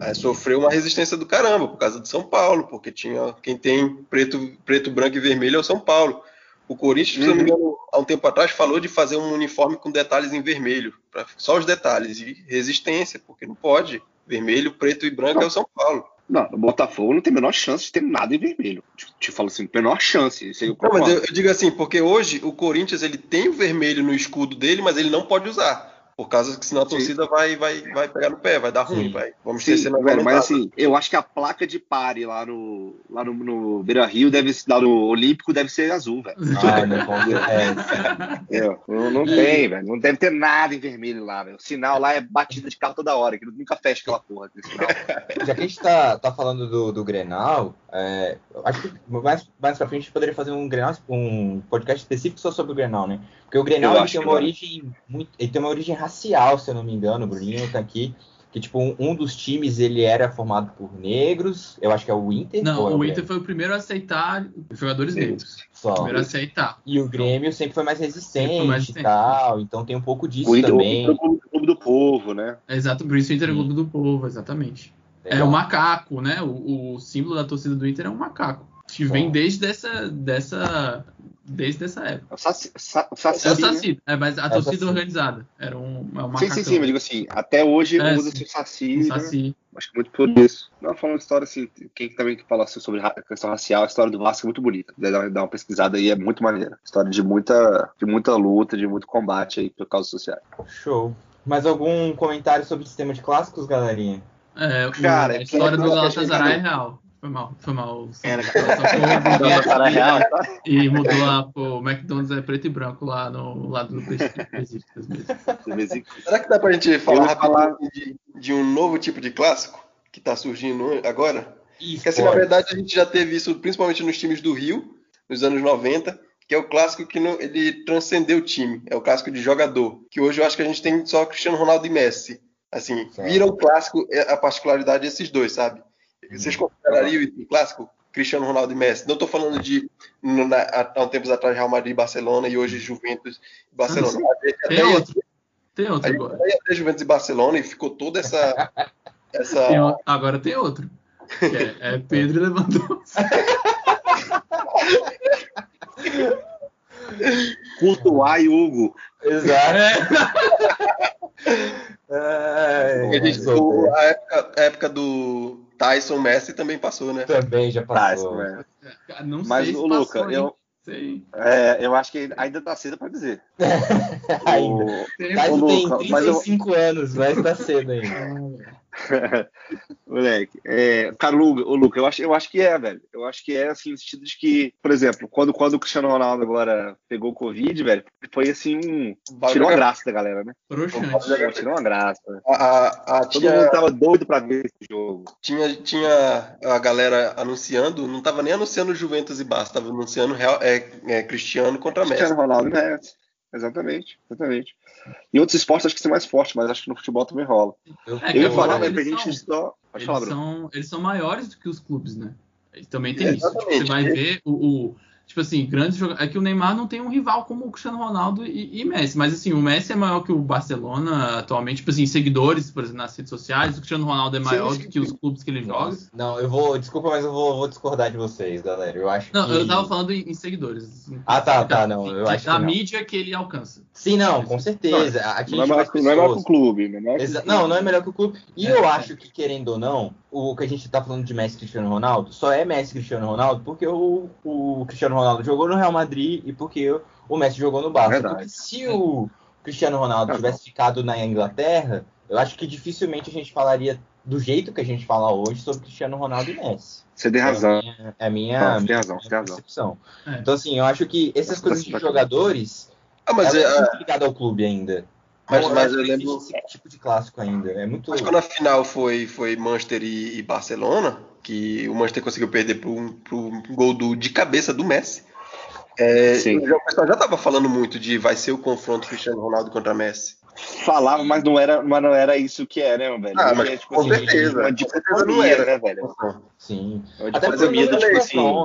é, sofreu uma resistência do caramba por causa de São Paulo, porque tinha quem tem preto, preto, branco e vermelho é o São Paulo. O Corinthians, uhum. se não me uhum. engano, há um tempo atrás falou de fazer um uniforme com detalhes em vermelho, pra, só os detalhes e resistência, porque não pode. Vermelho, preto e branco é o São Paulo.
Não, o Botafogo não tem a menor chance de ter nada em vermelho. Te, te falo assim, menor chance. Isso aí eu
não, mas eu, eu, digo assim, porque hoje o Corinthians ele tem o vermelho no escudo dele, mas ele não pode usar. Por causa que senão a torcida vai, vai, vai pegar no pé, vai dar ruim, vai. Vamos
Sim, ter velho, Mas assim, eu acho que a placa de pare lá no, lá no, no Beira Rio deve lá no Olímpico deve ser azul, velho. Ah, não, é, não, não tem, velho. Não deve ter nada em vermelho lá, velho. O sinal lá é batida de carro toda hora, que nunca fecha aquela porra sinal.
Já que a gente tá, tá falando do, do Grenal, é, acho que mais, mais pra frente a gente poderia fazer um Grenal, um podcast específico só sobre o Grenal, né? Porque o Grenal ele tem uma origem muito, ele tem uma origem racial, se eu não me engano, o Bruninho tá aqui, que tipo um, um, dos times ele era formado por negros, eu acho que é o Inter.
Não,
é
o, o Inter foi o primeiro a aceitar jogadores negros. Só. Primeiro a aceitar.
E o Grêmio sempre foi mais resistente foi mais e tal, então tem um pouco disso
o Inter,
também.
O Inter é o clube do povo, né?
Exato, por isso o Inter é o clube do povo, exatamente. Legal. É o macaco, né? O, o, símbolo da torcida do Inter é um macaco. Que vem desde essa, dessa, desde essa época. O Saci, sa, saci, é o Saci, né? é, mas a é torcida saci. organizada. Era um, é um
Sim, sim, sim, mas digo assim, até hoje é, usa-se o Saci. O saci. Né? Acho que muito por isso. Não, falando história assim, quem também fala assim, sobre a questão racial, a história do Vasco é muito bonita. Dá, dá uma pesquisada aí, é muito maneira. História de muita, de muita luta, de muito combate aí por causas sociais.
Show. Mais algum comentário sobre o sistema de clássicos, galerinha?
É, Cara, a história do Galatasaray é real. Foi mal, foi mal.
Era, tá?
E mudou lá pro McDonald's é preto e branco lá no lado do Besiktas
mesmo. Será que dá pra gente falar falar de, de, um novo tipo de clássico que tá surgindo agora? Isso, Porque assim, na verdade a gente já teve isso principalmente nos times do Rio, nos anos 90, que é o clássico que não, ele transcendeu o time, é o clássico de jogador, que hoje eu acho que a gente tem só Cristiano Ronaldo e Messi. Assim, viram o clássico é, a particularidade desses dois, sabe? Vocês considerariam o clássico Cristiano Ronaldo e Messi? Não estou falando de na, há um tempos atrás Real Madrid e Barcelona e hoje Juventus e Barcelona.
Ah, tem outro. Tem outro
agora. Até Juventus e Barcelona e ficou toda essa. essa...
Tem, agora tem outro. É, é, Pedro Lewandowski.
Courtois e Hugo.
Exato.
É. É, a, gente, a, época, a época do Tyson Messi também passou, né?
Também já passou. Tyson,
é. Não Mas, o Luca,
eu, é, eu acho que ainda tá cedo para dizer.
ainda. O, Tyson tem 35 eu... anos, mas tá cedo ainda.
Moleque, é, cara, o Luca, eu acho, eu acho que é, velho. Eu acho que é assim, no sentido de que, por exemplo, quando, quando o Cristiano Ronaldo agora pegou o Covid, velho, foi assim, um. Tirou uma graça da galera, né? Tirou uma graça.
A, a, a
Todo tinha, mundo tava doido pra ver esse jogo.
Tinha, tinha a galera anunciando, não tava nem anunciando Juventus e Barça, tava anunciando Real, é, é, Cristiano contra Messi.
Cristiano Ronaldo e Messi. Exatamente, exatamente. Em outros esportes acho que são mais forte, mas acho que no futebol também rola. Eu, é, eu ia falar, mas a gente só.
Eles, falar, são, eles são maiores do que os clubes, né? Também tem é, isso. Tipo, você vai ver o, o Tipo assim, grandes jogadores. É que o Neymar não tem um rival como o Cristiano Ronaldo e, e, Messi. Mas assim, o Messi é maior que o Barcelona atualmente. Tipo assim, seguidores, por exemplo, nas redes sociais. O Cristiano Ronaldo é maior sim, sim. do que os clubes que ele joga.
Não, eu vou. Desculpa, mas eu vou, vou discordar de vocês, galera. Eu acho
Não,
que...
eu tava falando em, em seguidores.
Ah, tá, tá, não. Eu acho
da
que
mídia que ele alcança.
Sim, não, com certeza.
Não, não, é, melhor, não é melhor que o clube, né?
Não, é não, não é melhor que o clube. E é, eu acho que, querendo ou não, o que a gente tá falando de Messi e Cristiano Ronaldo só é Messi e Cristiano Ronaldo porque o, o Cristiano Ronaldo jogou no Real Madrid e porque o Messi jogou no Barça. Porque se o Cristiano Ronaldo tivesse ficado na Inglaterra, eu acho que dificilmente a gente falaria do jeito que a gente fala hoje sobre Cristiano Ronaldo e Messi.
Você tem razão.
É a minha,
não,
minha,
razão,
minha percepção. É. Então, assim, eu acho que essas coisas de jogadores
ah, mas é,
é muito ligado ao clube ainda.
Mas, então, mas eu lembro.
Esse tipo de clássico ainda. É muito.
Mas quando a final foi, foi Manchester e, e Barcelona, que o Manchester conseguiu perder para um gol do, de cabeça do Messi. É, o pessoal já estava falando muito de vai ser o confronto Cristiano Ronaldo contra Messi.
Falava, mas não era, mas não era isso que é, né, velho?
Ah, mas, é, tipo, com assim, certeza. Uma
certeza não era, né, velho?
Sim.
Até porque eu falei,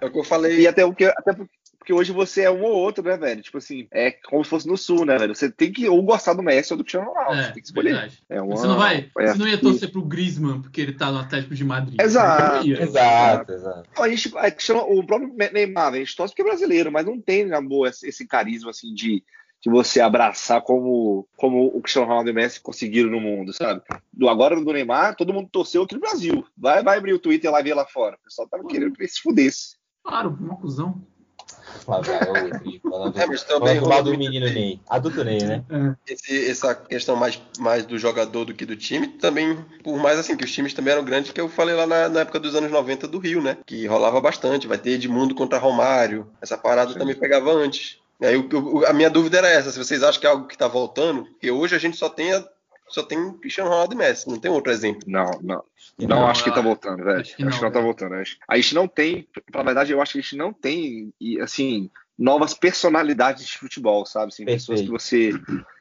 É o que eu falei.
E até, o que, até porque Porque hoje você é um ou outro, né, velho? Tipo assim, é como se fosse no sul, né, velho? Você tem que ou gostar do Messi ou do Cristiano Ronaldo. É, você tem que escolher.
É uma... Você não vai. É. Você não ia torcer pro Griezmann porque ele tá no Atlético de Madrid.
Exato. Exato, exato. A gente, o próprio Neymar, a gente torce porque é brasileiro, mas não tem, amor, esse carisma assim de de você abraçar como, como o Cristiano Ronaldo e o Messi conseguiram no mundo, sabe? Do agora do Neymar, todo mundo torceu aqui no Brasil. Vai, vai abrir o Twitter lá e ver lá fora. O pessoal tava querendo que ele se fudesse.
Claro, uma cuzão.
é, mas também do lado do menino Ney. Adulto Ney, né?
É. Esse, essa questão mais, mais do jogador do que do time, também, por mais assim, que os times também eram grandes, que eu falei lá na, na época dos anos 90 do Rio, né? Que rolava bastante. Vai ter Edmundo contra Romário. Essa parada Sim. também pegava antes. Aí, a minha dúvida era essa, se vocês acham que é algo que está voltando, porque hoje a gente só tem a, só tem Cristiano Ronaldo e Messi, não tem outro exemplo.
Não, não. Não, não acho que tá voltando, velho. Acho que não, acho que não tá voltando. A gente não tem, pra verdade, eu acho que a gente não tem, assim, novas personalidades de futebol, sabe? Assim, pessoas que você,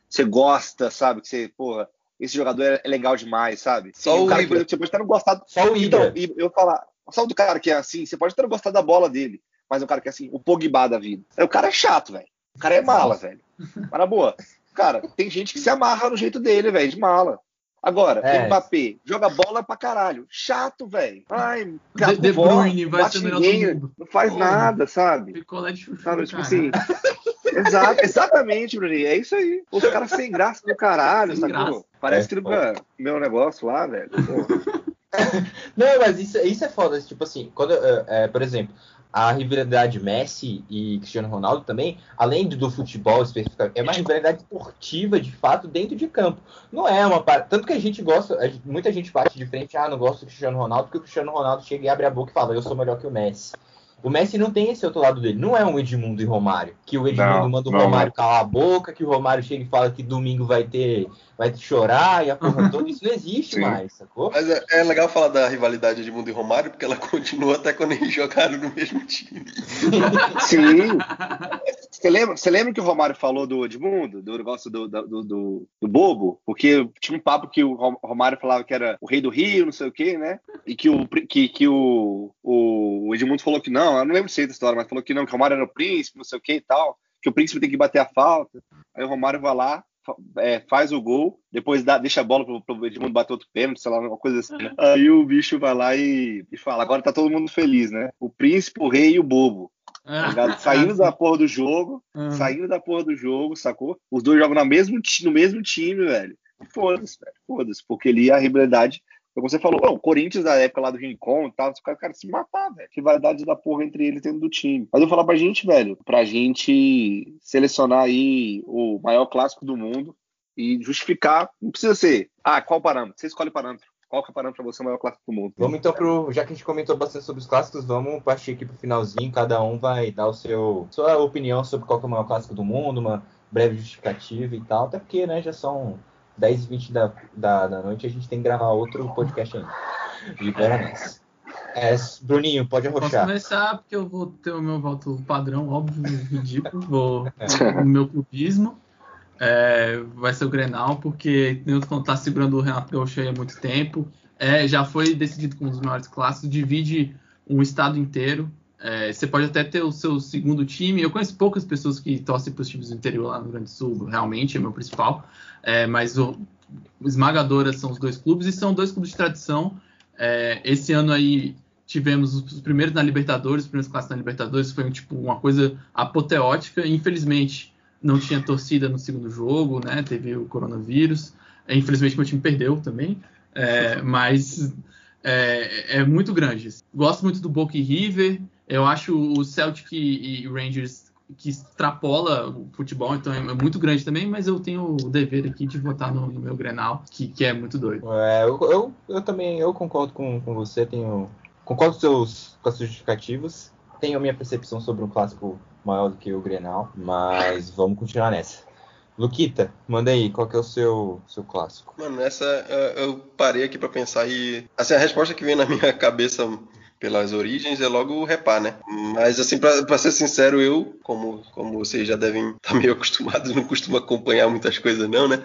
você gosta, sabe? Que você, porra, esse jogador é, é legal demais, sabe?
Só o,
cara que, você pode estar não gostado.
Só o Então,
eu falar, só do cara que é assim, você pode estar não gostado da bola dele mas o cara que é assim, o Pogba da vida. É, o cara é chato, velho. O cara é mala, velho. Mas na boa, cara, tem gente que se amarra no jeito dele, velho, de mala. Agora, é. Mbappé joga bola pra caralho. Chato, velho. Ai,
De, De Bruyne vai ser melhor
ninguém, Não faz oh, nada, sabe?
Picolé de chuchu,
sabe, tipo assim. Exato, exatamente, Bruninho. É isso aí. Os caras sem graça do caralho, sabe? Parece é, que nunca meu negócio lá, velho.
Não, mas isso, isso é foda. Tipo assim, quando, é, por exemplo, a rivalidade Messi e Cristiano Ronaldo também, além do futebol especificamente, é uma rivalidade esportiva de fato dentro de campo. Não é uma tanto que a gente gosta, muita gente bate de frente, ah, não gosto do Cristiano Ronaldo, porque o Cristiano Ronaldo chega e abre a boca e fala, eu sou melhor que o Messi. O Messi não tem esse outro lado dele. Não é um Edmundo e Romário. Que o Edmundo não, manda o Romário não. calar a boca, que o Romário chega e fala que domingo vai ter. Vai te chorar e a porra toda. Isso não existe Sim. mais, sacou?
Mas é, é, legal falar da rivalidade de Edmundo e Romário, porque ela continua até quando eles jogaram no mesmo time.
Sim. Você lembra, você lembra que o Romário falou do Edmundo, do negócio do, do, do, do, Bobo? Porque tinha um papo que o Romário falava que era o rei do Rio, não sei o quê, né? E que o, que, que o, o Edmundo falou que não, eu não lembro se é da história, mas falou que não, que o Romário era o príncipe, não sei o quê e tal, que o príncipe tem que bater a falta. Aí o Romário vai lá, é, faz o gol, depois dá, deixa a bola pro, pro Edmundo bater outro pênalti, sei lá, uma coisa assim. Né? Aí o bicho vai lá e, e fala: agora tá todo mundo feliz, né? O príncipe, o rei e o bobo. Tá saindo da porra do jogo, uhum. saindo da porra do jogo, sacou? Os dois jogam no mesmo, no mesmo time, velho. Foda-se, velho. Foda-se, porque ali a rivalidade. Você falou, o Corinthians da época lá do Rincon e tal, os caras cara, se matar, velho. Rivalidade da porra entre eles dentro do time. Mas eu vou falar pra gente, velho, pra gente selecionar aí o maior clássico do mundo e justificar. Não precisa ser, ah, qual parâmetro? Você escolhe parâmetro. Qual que é o parâmetro para você o maior clássico do mundo?
Vamos então pro. Já que a gente comentou bastante sobre os clássicos, vamos partir aqui pro finalzinho. Cada um vai dar o seu sua opinião sobre qual que é o maior clássico do mundo, uma breve justificativa e tal. Até porque, né, já são 10 e 20 da, da, da noite a gente tem que gravar outro podcast ainda. De parabéns. É, Bruninho, pode arrochar.
Posso começar, porque eu vou ter o meu voto padrão, óbvio, ridículo. Vou, é. o meu clubismo. É, vai ser o Grenal, porque Newton está segurando o Renato Gaúcho há muito tempo. É, já foi decidido como um dos maiores clássicos, divide um estado inteiro. É, você pode até ter o seu segundo time. Eu conheço poucas pessoas que torcem para os times do interior lá no Rio Grande do Sul, realmente é meu principal. É, mas o, esmagadoras são os dois clubes e são dois clubes de tradição. É, esse ano aí tivemos os primeiros na Libertadores, os primeiros clássicos na Libertadores, foi tipo uma coisa apoteótica. Infelizmente, não tinha torcida no segundo jogo, né? Teve o coronavírus. Infelizmente meu time perdeu também, é, mas é, é, muito grande. Gosto muito do Boca e River. Eu acho o Celtic e Rangers que extrapola o futebol, então é, muito grande também, mas eu tenho o dever aqui de votar no, no meu Grenal, que, que, é muito doido.
É, eu, eu, eu, também eu concordo com, com você, tenho concordo com, seus, com as justificativas, tenho a minha percepção sobre um clássico maior do que o Grenal, mas vamos continuar nessa. Luquita, manda aí, qual que é o seu, seu clássico?
Mano, essa eu parei aqui para pensar e assim a resposta que vem na minha cabeça pelas origens é logo o Repá, né? Mas assim, para ser sincero, eu, como, como vocês já devem estar tá meio acostumados, não costumo acompanhar muitas coisas não, né?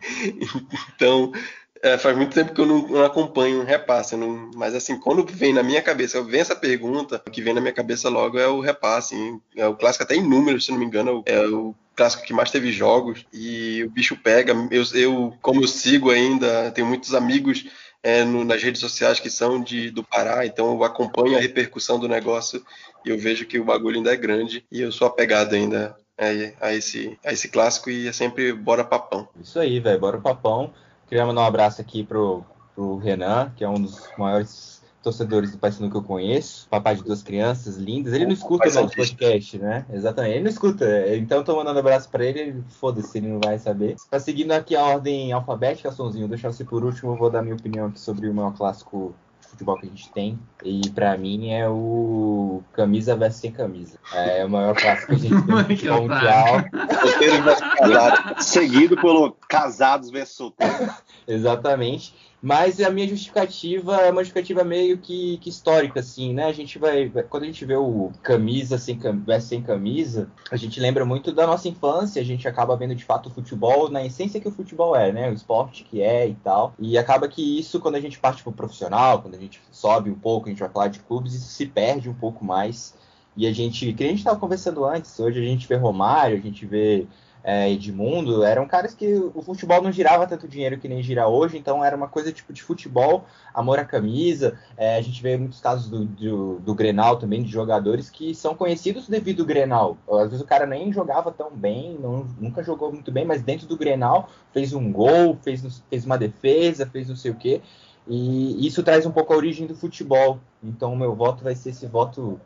então, É, faz muito tempo que eu não, não acompanho um repasse, não, mas assim, quando vem na minha cabeça, eu venho essa pergunta, o que vem na minha cabeça logo é o repasse. Hein? É o clássico até em números, se não me engano, é o clássico que mais teve jogos e o bicho pega. Eu, eu como eu sigo ainda, tenho muitos amigos é, no, nas redes sociais que são de, do Pará, então eu acompanho a repercussão do negócio e eu vejo que o bagulho ainda é grande e eu sou apegado ainda a, a esse, a esse clássico e é sempre bora papão.
Isso aí, velho, bora papão. Queria mandar um abraço aqui pro, pro Renan, que é um dos maiores torcedores do Paysandu que eu conheço, papai de duas crianças lindas. Ele não escuta o nosso podcast, né? Exatamente. Ele não escuta. Então tô mandando um abraço para ele. Foda-se, ele não vai saber. Tá seguindo aqui a ordem alfabética, Sonzinho, deixar você por último, eu vou dar minha opinião aqui sobre o meu clássico futebol que a gente tem. E para mim é o camisa versus sem camisa. É o maior clássico que a gente tem no futebol mundial.
Seguido pelo casados versus solteiros.
Exatamente. Mas a minha justificativa é uma justificativa meio que, que histórica, assim, né? A gente vai. Quando a gente vê o camisa sem, sem camisa, a gente lembra muito da nossa infância, a gente acaba vendo de fato o futebol na essência que o futebol é, né? O esporte que é e tal. E acaba que isso, quando a gente parte pro profissional, quando a gente sobe um pouco, a gente vai falar de clubes, isso se perde um pouco mais. E a gente, que a gente estava conversando antes, hoje a gente vê Romário, a gente vê é, Edmundo, eram caras que o futebol não girava tanto dinheiro que nem gira hoje, então era uma coisa tipo de futebol, amor à camisa. É, a gente vê muitos casos do, do, do, Grenal também, de jogadores que são conhecidos devido ao Grenal. Às vezes o cara nem jogava tão bem, não, nunca jogou muito bem, mas dentro do Grenal fez um gol, fez, fez uma defesa, fez não sei o quê. E isso traz um pouco a origem do futebol. Então o meu voto vai ser esse voto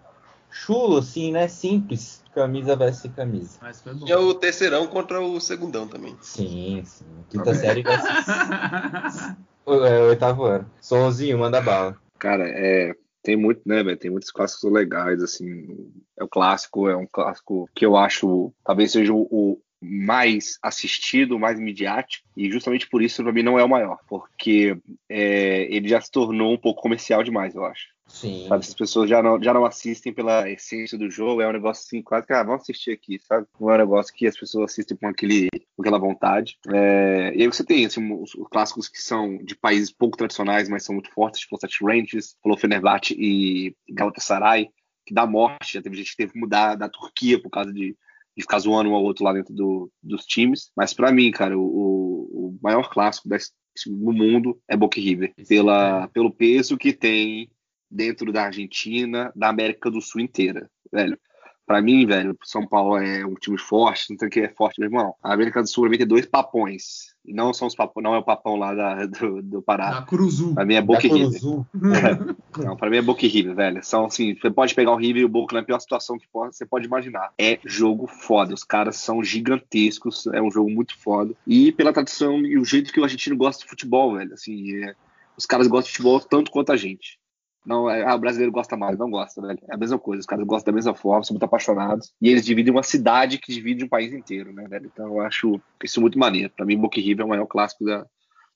chulo, assim, né? Simples. Camisa versus camisa.
Mas foi bom. E é o terceirão contra o segundão também.
Sim, sim. Quinta série versus. o, é, o oitavo ano. Sonzinho, manda bala.
Cara, é. Tem muito, né, velho? Tem muitos clássicos legais, assim. É o clássico, é um clássico que eu acho talvez seja o, o mais assistido, mais midiático, e justamente por isso, para mim, não é o maior, porque é, ele já se tornou um pouco comercial demais, eu acho.
Sim.
Sabe, as pessoas já não, já não assistem pela essência do jogo, é um negócio assim, quase que, ah, vamos assistir aqui, sabe? Não é um negócio que as pessoas assistem com, aquele, com aquela vontade. É, e aí você tem assim, os, os, clássicos que são de países pouco tradicionais, mas são muito fortes, tipo Sete Rangers, falou Fenerbahçe e Galatasaray, que dá morte, já teve gente que teve que mudar da Turquia por causa de, de ficar zoando um ao outro lá dentro do, dos times. Mas para mim, cara, o, o, maior clássico no mundo é Boca River, pela, pelo peso que tem dentro da Argentina, da América do Sul inteira, velho. Para mim, velho, São Paulo é um time forte, não tem que é forte, meu irmão. A América do Sul vai ter dois papões. E não são os papões, não é o papão lá da, do, do Pará.
Da Curuzu.
Pra mim é Boca River. É. Não, pra mim é Boca River, velho. São assim, você pode pegar o River e o Boca na pior situação que você pode imaginar. É jogo foda. Os caras são gigantescos, é um jogo muito foda. E pela tradição e o jeito que o argentino gosta de futebol, velho. Assim, é, os caras gostam de futebol tanto quanto a gente. Não, é, ah, o brasileiro gosta mais, não gosta, velho. É a mesma coisa, os caras gostam da mesma forma, são muito apaixonados. E eles dividem uma cidade que divide um país inteiro, né, velho? Então eu acho isso muito maneiro. Pra mim, Boca River é o maior clássico da,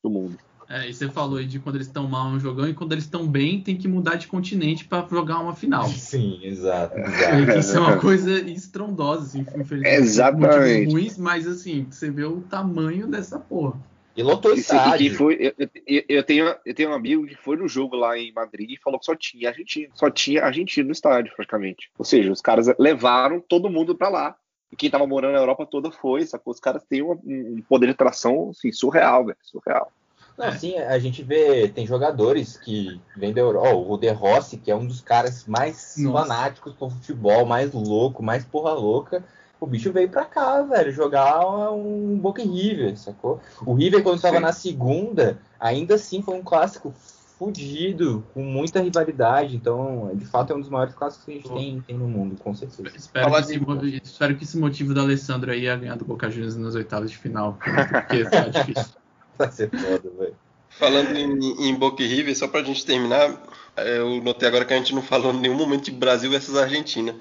do mundo.
É, e você falou aí de quando eles estão mal no jogão e quando eles estão bem tem que mudar de continente para jogar uma final.
Sim, exato. exato.
Isso é uma coisa estrondosa, assim, infelizmente.
Exatamente.
Ruins, mas assim, você vê o tamanho dessa porra.
E lotou o estádio.
Foi, eu, eu, eu, tenho, eu tenho um amigo que foi no jogo lá em Madrid e falou que só tinha argentino. Só tinha argentino no estádio, praticamente. Ou seja, os caras levaram todo mundo para lá. E quem tava morando na Europa toda foi, sacou? Os caras têm um, um poder de atração assim, surreal, velho. Surreal.
Não, sim, a gente vê, tem jogadores que vêm da Europa. Oh, o De Rossi, que é um dos caras mais Nossa. fanáticos por futebol, mais louco, mais porra louca o bicho veio pra cá, velho, jogar um Boca River, sacou? O River, quando estava na segunda, ainda assim foi um clássico fudido, com muita rivalidade. Então, de fato, é um dos maiores clássicos que a gente tem, tem no mundo, com certeza.
Espero que, esse, espero que esse motivo da Alessandro aí a ganhar do Boca Juniors nas oitavas de final, porque tá difícil.
Vai ser foda, velho.
Falando em, em Boca e River, só pra gente terminar, eu notei agora que a gente não falou em nenhum momento de Brasil versus Argentina.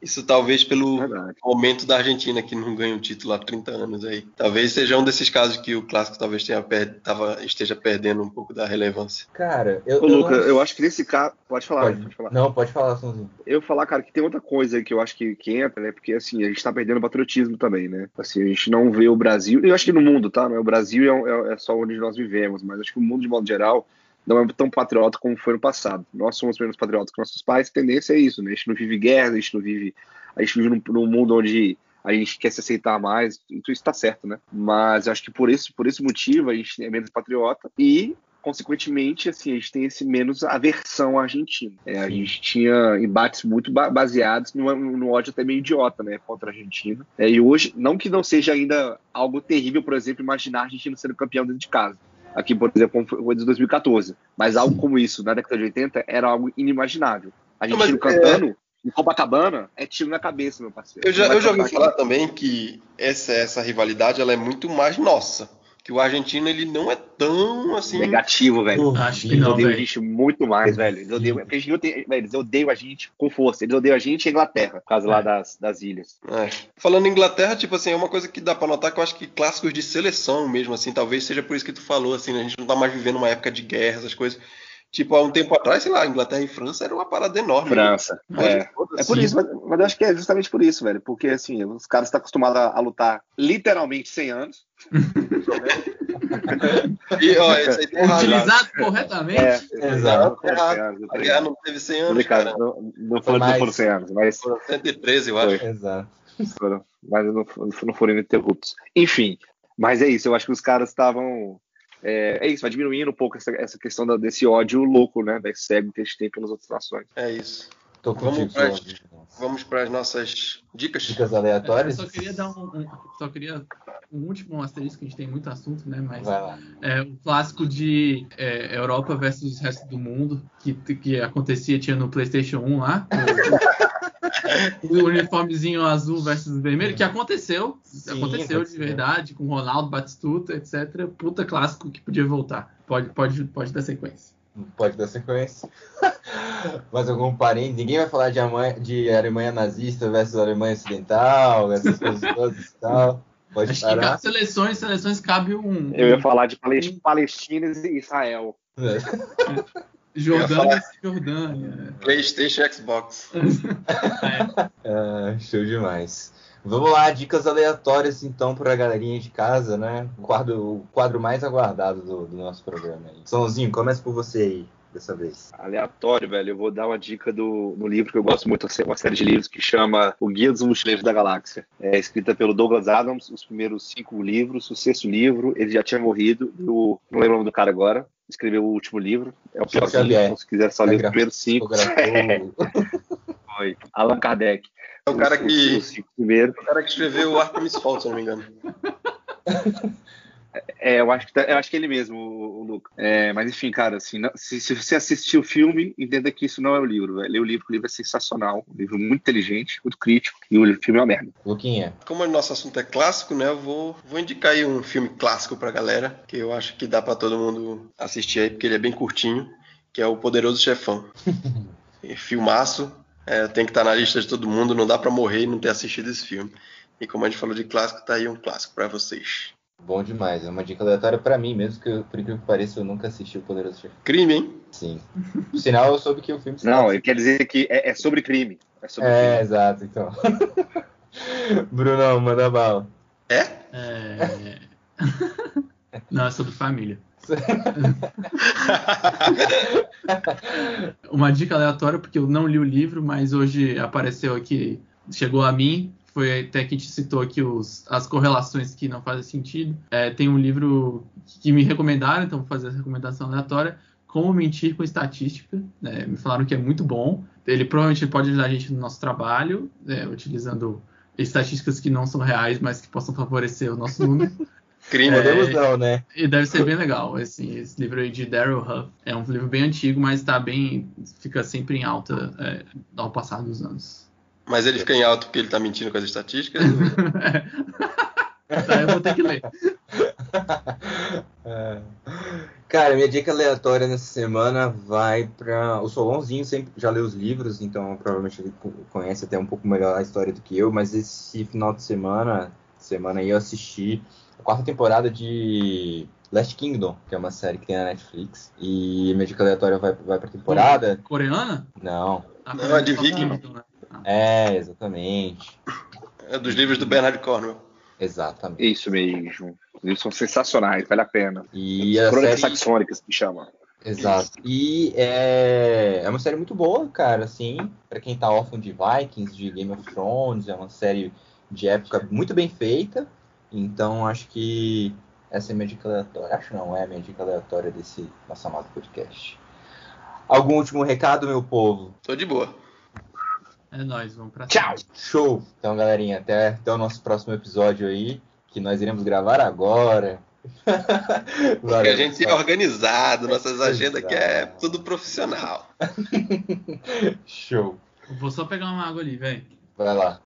Isso talvez pelo Verdade. aumento da Argentina, que não ganha o título há 30 anos aí. Talvez seja um desses casos que o clássico talvez tenha per... tava, esteja perdendo um pouco da relevância.
Cara, eu. Ô, eu Luca, não... eu acho que nesse caso. Pode falar,
pode.
pode falar.
Não, pode falar, Sonzinho.
Eu falar, cara, que tem outra coisa que eu acho que, que entra, né? Porque assim, a gente tá perdendo patriotismo também, né? Assim, a gente não vê o Brasil. Eu acho que no mundo, tá? O Brasil é, é, é só onde nós vivemos, mas acho que o mundo, de modo geral, não é tão patriota como foi no passado. Nós somos menos patriotas que nossos pais, a tendência é isso, né? A gente não vive guerra, a gente não vive. A gente vive num, num mundo onde a gente quer se aceitar mais, tudo isso está certo, né? Mas acho que por esse, por esse motivo a gente é menos patriota e consequentemente, assim, a gente tem esse menos aversão à Argentina. É, a gente tinha embates muito baseados no, no, ódio até meio idiota, né, contra a Argentina. É, e hoje, não que não seja ainda algo terrível, por exemplo, imaginar a Argentina sendo campeão dentro de casa aqui, por exemplo, como foi de 2014. Mas algo como isso, na década de 80, era algo inimaginável. A gente Mas, cantando é... em Copacabana é tiro na cabeça, meu parceiro.
Eu já, eu já ouvi falar também que essa, essa rivalidade ela é muito mais nossa que o argentino ele não é tão assim.
Negativo, velho.
acho que eles não, odeiam
a gente muito mais, velho. Eles odeiam, porque eles, odeiam, eles odeiam a gente com força. Eles odeiam a gente e a Inglaterra, por causa é. lá das, das ilhas.
É. Falando em Inglaterra, tipo assim, é uma coisa que dá pra notar que eu acho que clássicos de seleção mesmo, assim, talvez seja por isso que tu falou, assim, né? a gente não tá mais vivendo uma época de guerra, essas coisas. Tipo, há um tempo atrás, sei lá, Inglaterra e França era uma parada enorme.
França, né? é. É por isso, mas, mas, eu acho que é justamente por isso, velho. Porque, assim, os caras estão acostumados a, a lutar literalmente 100 anos.
e, ó, esse aí tá Utilizado corretamente. É,
exato. A guerra não teve 100 anos.
Cara. Não, não, foram, mais... não foram 100 anos, mas.
Foram 113, eu acho.
Foi. Exato.
Foram, mas não, não foram ininterruptos. Enfim, mas é isso, eu acho que os caras estavam é, é, isso, vai diminuindo um pouco essa, essa questão da, desse ódio louco, né? Da cego que a gente tem pelas outras nações.
É isso. Tô vamos para as, vamos para as nossas dicas.
Dicas aleatórias.
É, eu só queria dar um, um, só queria um último asterisco, que a gente tem muito assunto, né? Mas é, o clássico de é, Europa versus o resto do mundo, que, que acontecia, tinha no PlayStation 1 lá. o uniformezinho azul versus vermelho, que aconteceu, Sim, aconteceu de verdade, com Ronaldo, Batistuta, etc. Puta clássico que podia voltar. Pode, pode, pode dar sequência.
Pode dar sequência. Mais algum parente? Ninguém vai falar de, Alemanha, de Alemanha nazista versus Alemanha ocidental, essas coisas todas e tal. Pode Acho parar.
que seleções, seleções cabe um.
Eu ia falar de Palestina e Israel.
É. Jordânia e Jordânia.
PlayStation Xbox.
é. show demais. Vamos lá, dicas aleatórias então para a galerinha de casa, né? O quadro, o quadro mais aguardado do, do nosso programa aí. Sonzinho, começa por você aí dessa vez.
Aleatório, velho. Eu vou dar uma dica do, no livro que eu gosto muito, uma série de livros que chama O Guia dos Mochileiros da Galáxia. É escrita pelo Douglas Adams, os primeiros cinco livros, o sexto livro, ele já tinha morrido, eu não lembro o nome do cara agora, escreveu o último livro, é o pior livro, se quiser só ler os primeiros cinco. Foi. Allan Kardec.
É o cara que. Primeiro. É o cara que escreveu o Artemis Fowl, se não me engano.
É, eu acho que, tá, eu acho que é ele mesmo, o, o Luca. É, mas enfim, cara, assim, não, se, se, você assistir o filme, entenda que isso não é o livro. Véio. Lê o livro, o livro é sensacional. Um livro muito inteligente, muito crítico, e o filme é uma merda.
Luquinha.
Como o nosso assunto é clássico, né? Eu vou, vou indicar aí um filme clássico pra galera, que eu acho que dá pra todo mundo assistir aí, porque ele é bem curtinho, que é o Poderoso Chefão. Filmaço, é, tem que estar tá na lista de todo mundo, não dá para morrer e não ter assistido esse filme. E como a gente falou de clássico, tá aí um clássico para vocês.
Bom demais, é uma dica aleatória para mim, mesmo que, por incrível que pareça, eu nunca assisti o Poderoso Chefão.
Crime, hein?
Sim. No sinal, eu soube que o filme...
Não, ele quer dizer que é, é sobre crime.
É, sobre é crime. exato, então. Brunão, manda bala.
É?
É... Não, é sobre família. Uma dica aleatória, porque eu não li o livro, mas hoje apareceu aqui, chegou a mim, foi até que a gente citou aqui os, as correlações que não fazem sentido. É, tem um livro que me recomendaram, então vou fazer essa recomendação aleatória. Como mentir com estatística. Né? Me falaram que é muito bom. Ele provavelmente pode ajudar a gente no nosso trabalho, né? utilizando estatísticas que não são reais, mas que possam favorecer o nosso número.
Crime, é, não, né?
E deve ser bem legal. Assim, esse livro aí de Daryl Huff é um livro bem antigo, mas tá bem. fica sempre em alta é, ao passar dos anos.
Mas ele fica em alta porque ele tá mentindo com as estatísticas?
tá, eu vou ter que ler.
É. Cara, minha dica aleatória nessa semana vai para o Solonzinho, sempre já leu os livros, então provavelmente ele conhece até um pouco melhor a história do que eu, mas esse final de semana, semana aí eu assisti a quarta temporada de Last Kingdom, que é uma série que tem na Netflix. E minha dica aleatória vai, vai pra temporada.
Coreana?
Não.
A Não, é de Viking.
É, exatamente.
É dos livros do Bernard Cornwell.
Exatamente.
Isso mesmo. Eles são sensacionais, vale a pena.
E a Crônicas
série... saxônicas que chama.
Exato. E é, é uma série muito boa, cara, assim, para quem tá órfão de Vikings, de Game of Thrones, é uma série de época muito bem feita. Então acho que essa é a minha dica aleatória. Acho não, é a minha dica aleatória desse nosso amado podcast. Algum último recado, meu povo?
Tô de boa.
É nóis, vamos pra
Tchau! Show! Então, galerinha, até, até o nosso próximo episódio aí, que nós iremos gravar agora.
Porque a gente é organizado, nossas agendas que é tudo profissional.
Show.
Vou só pegar uma água ali, velho.
Vai lá.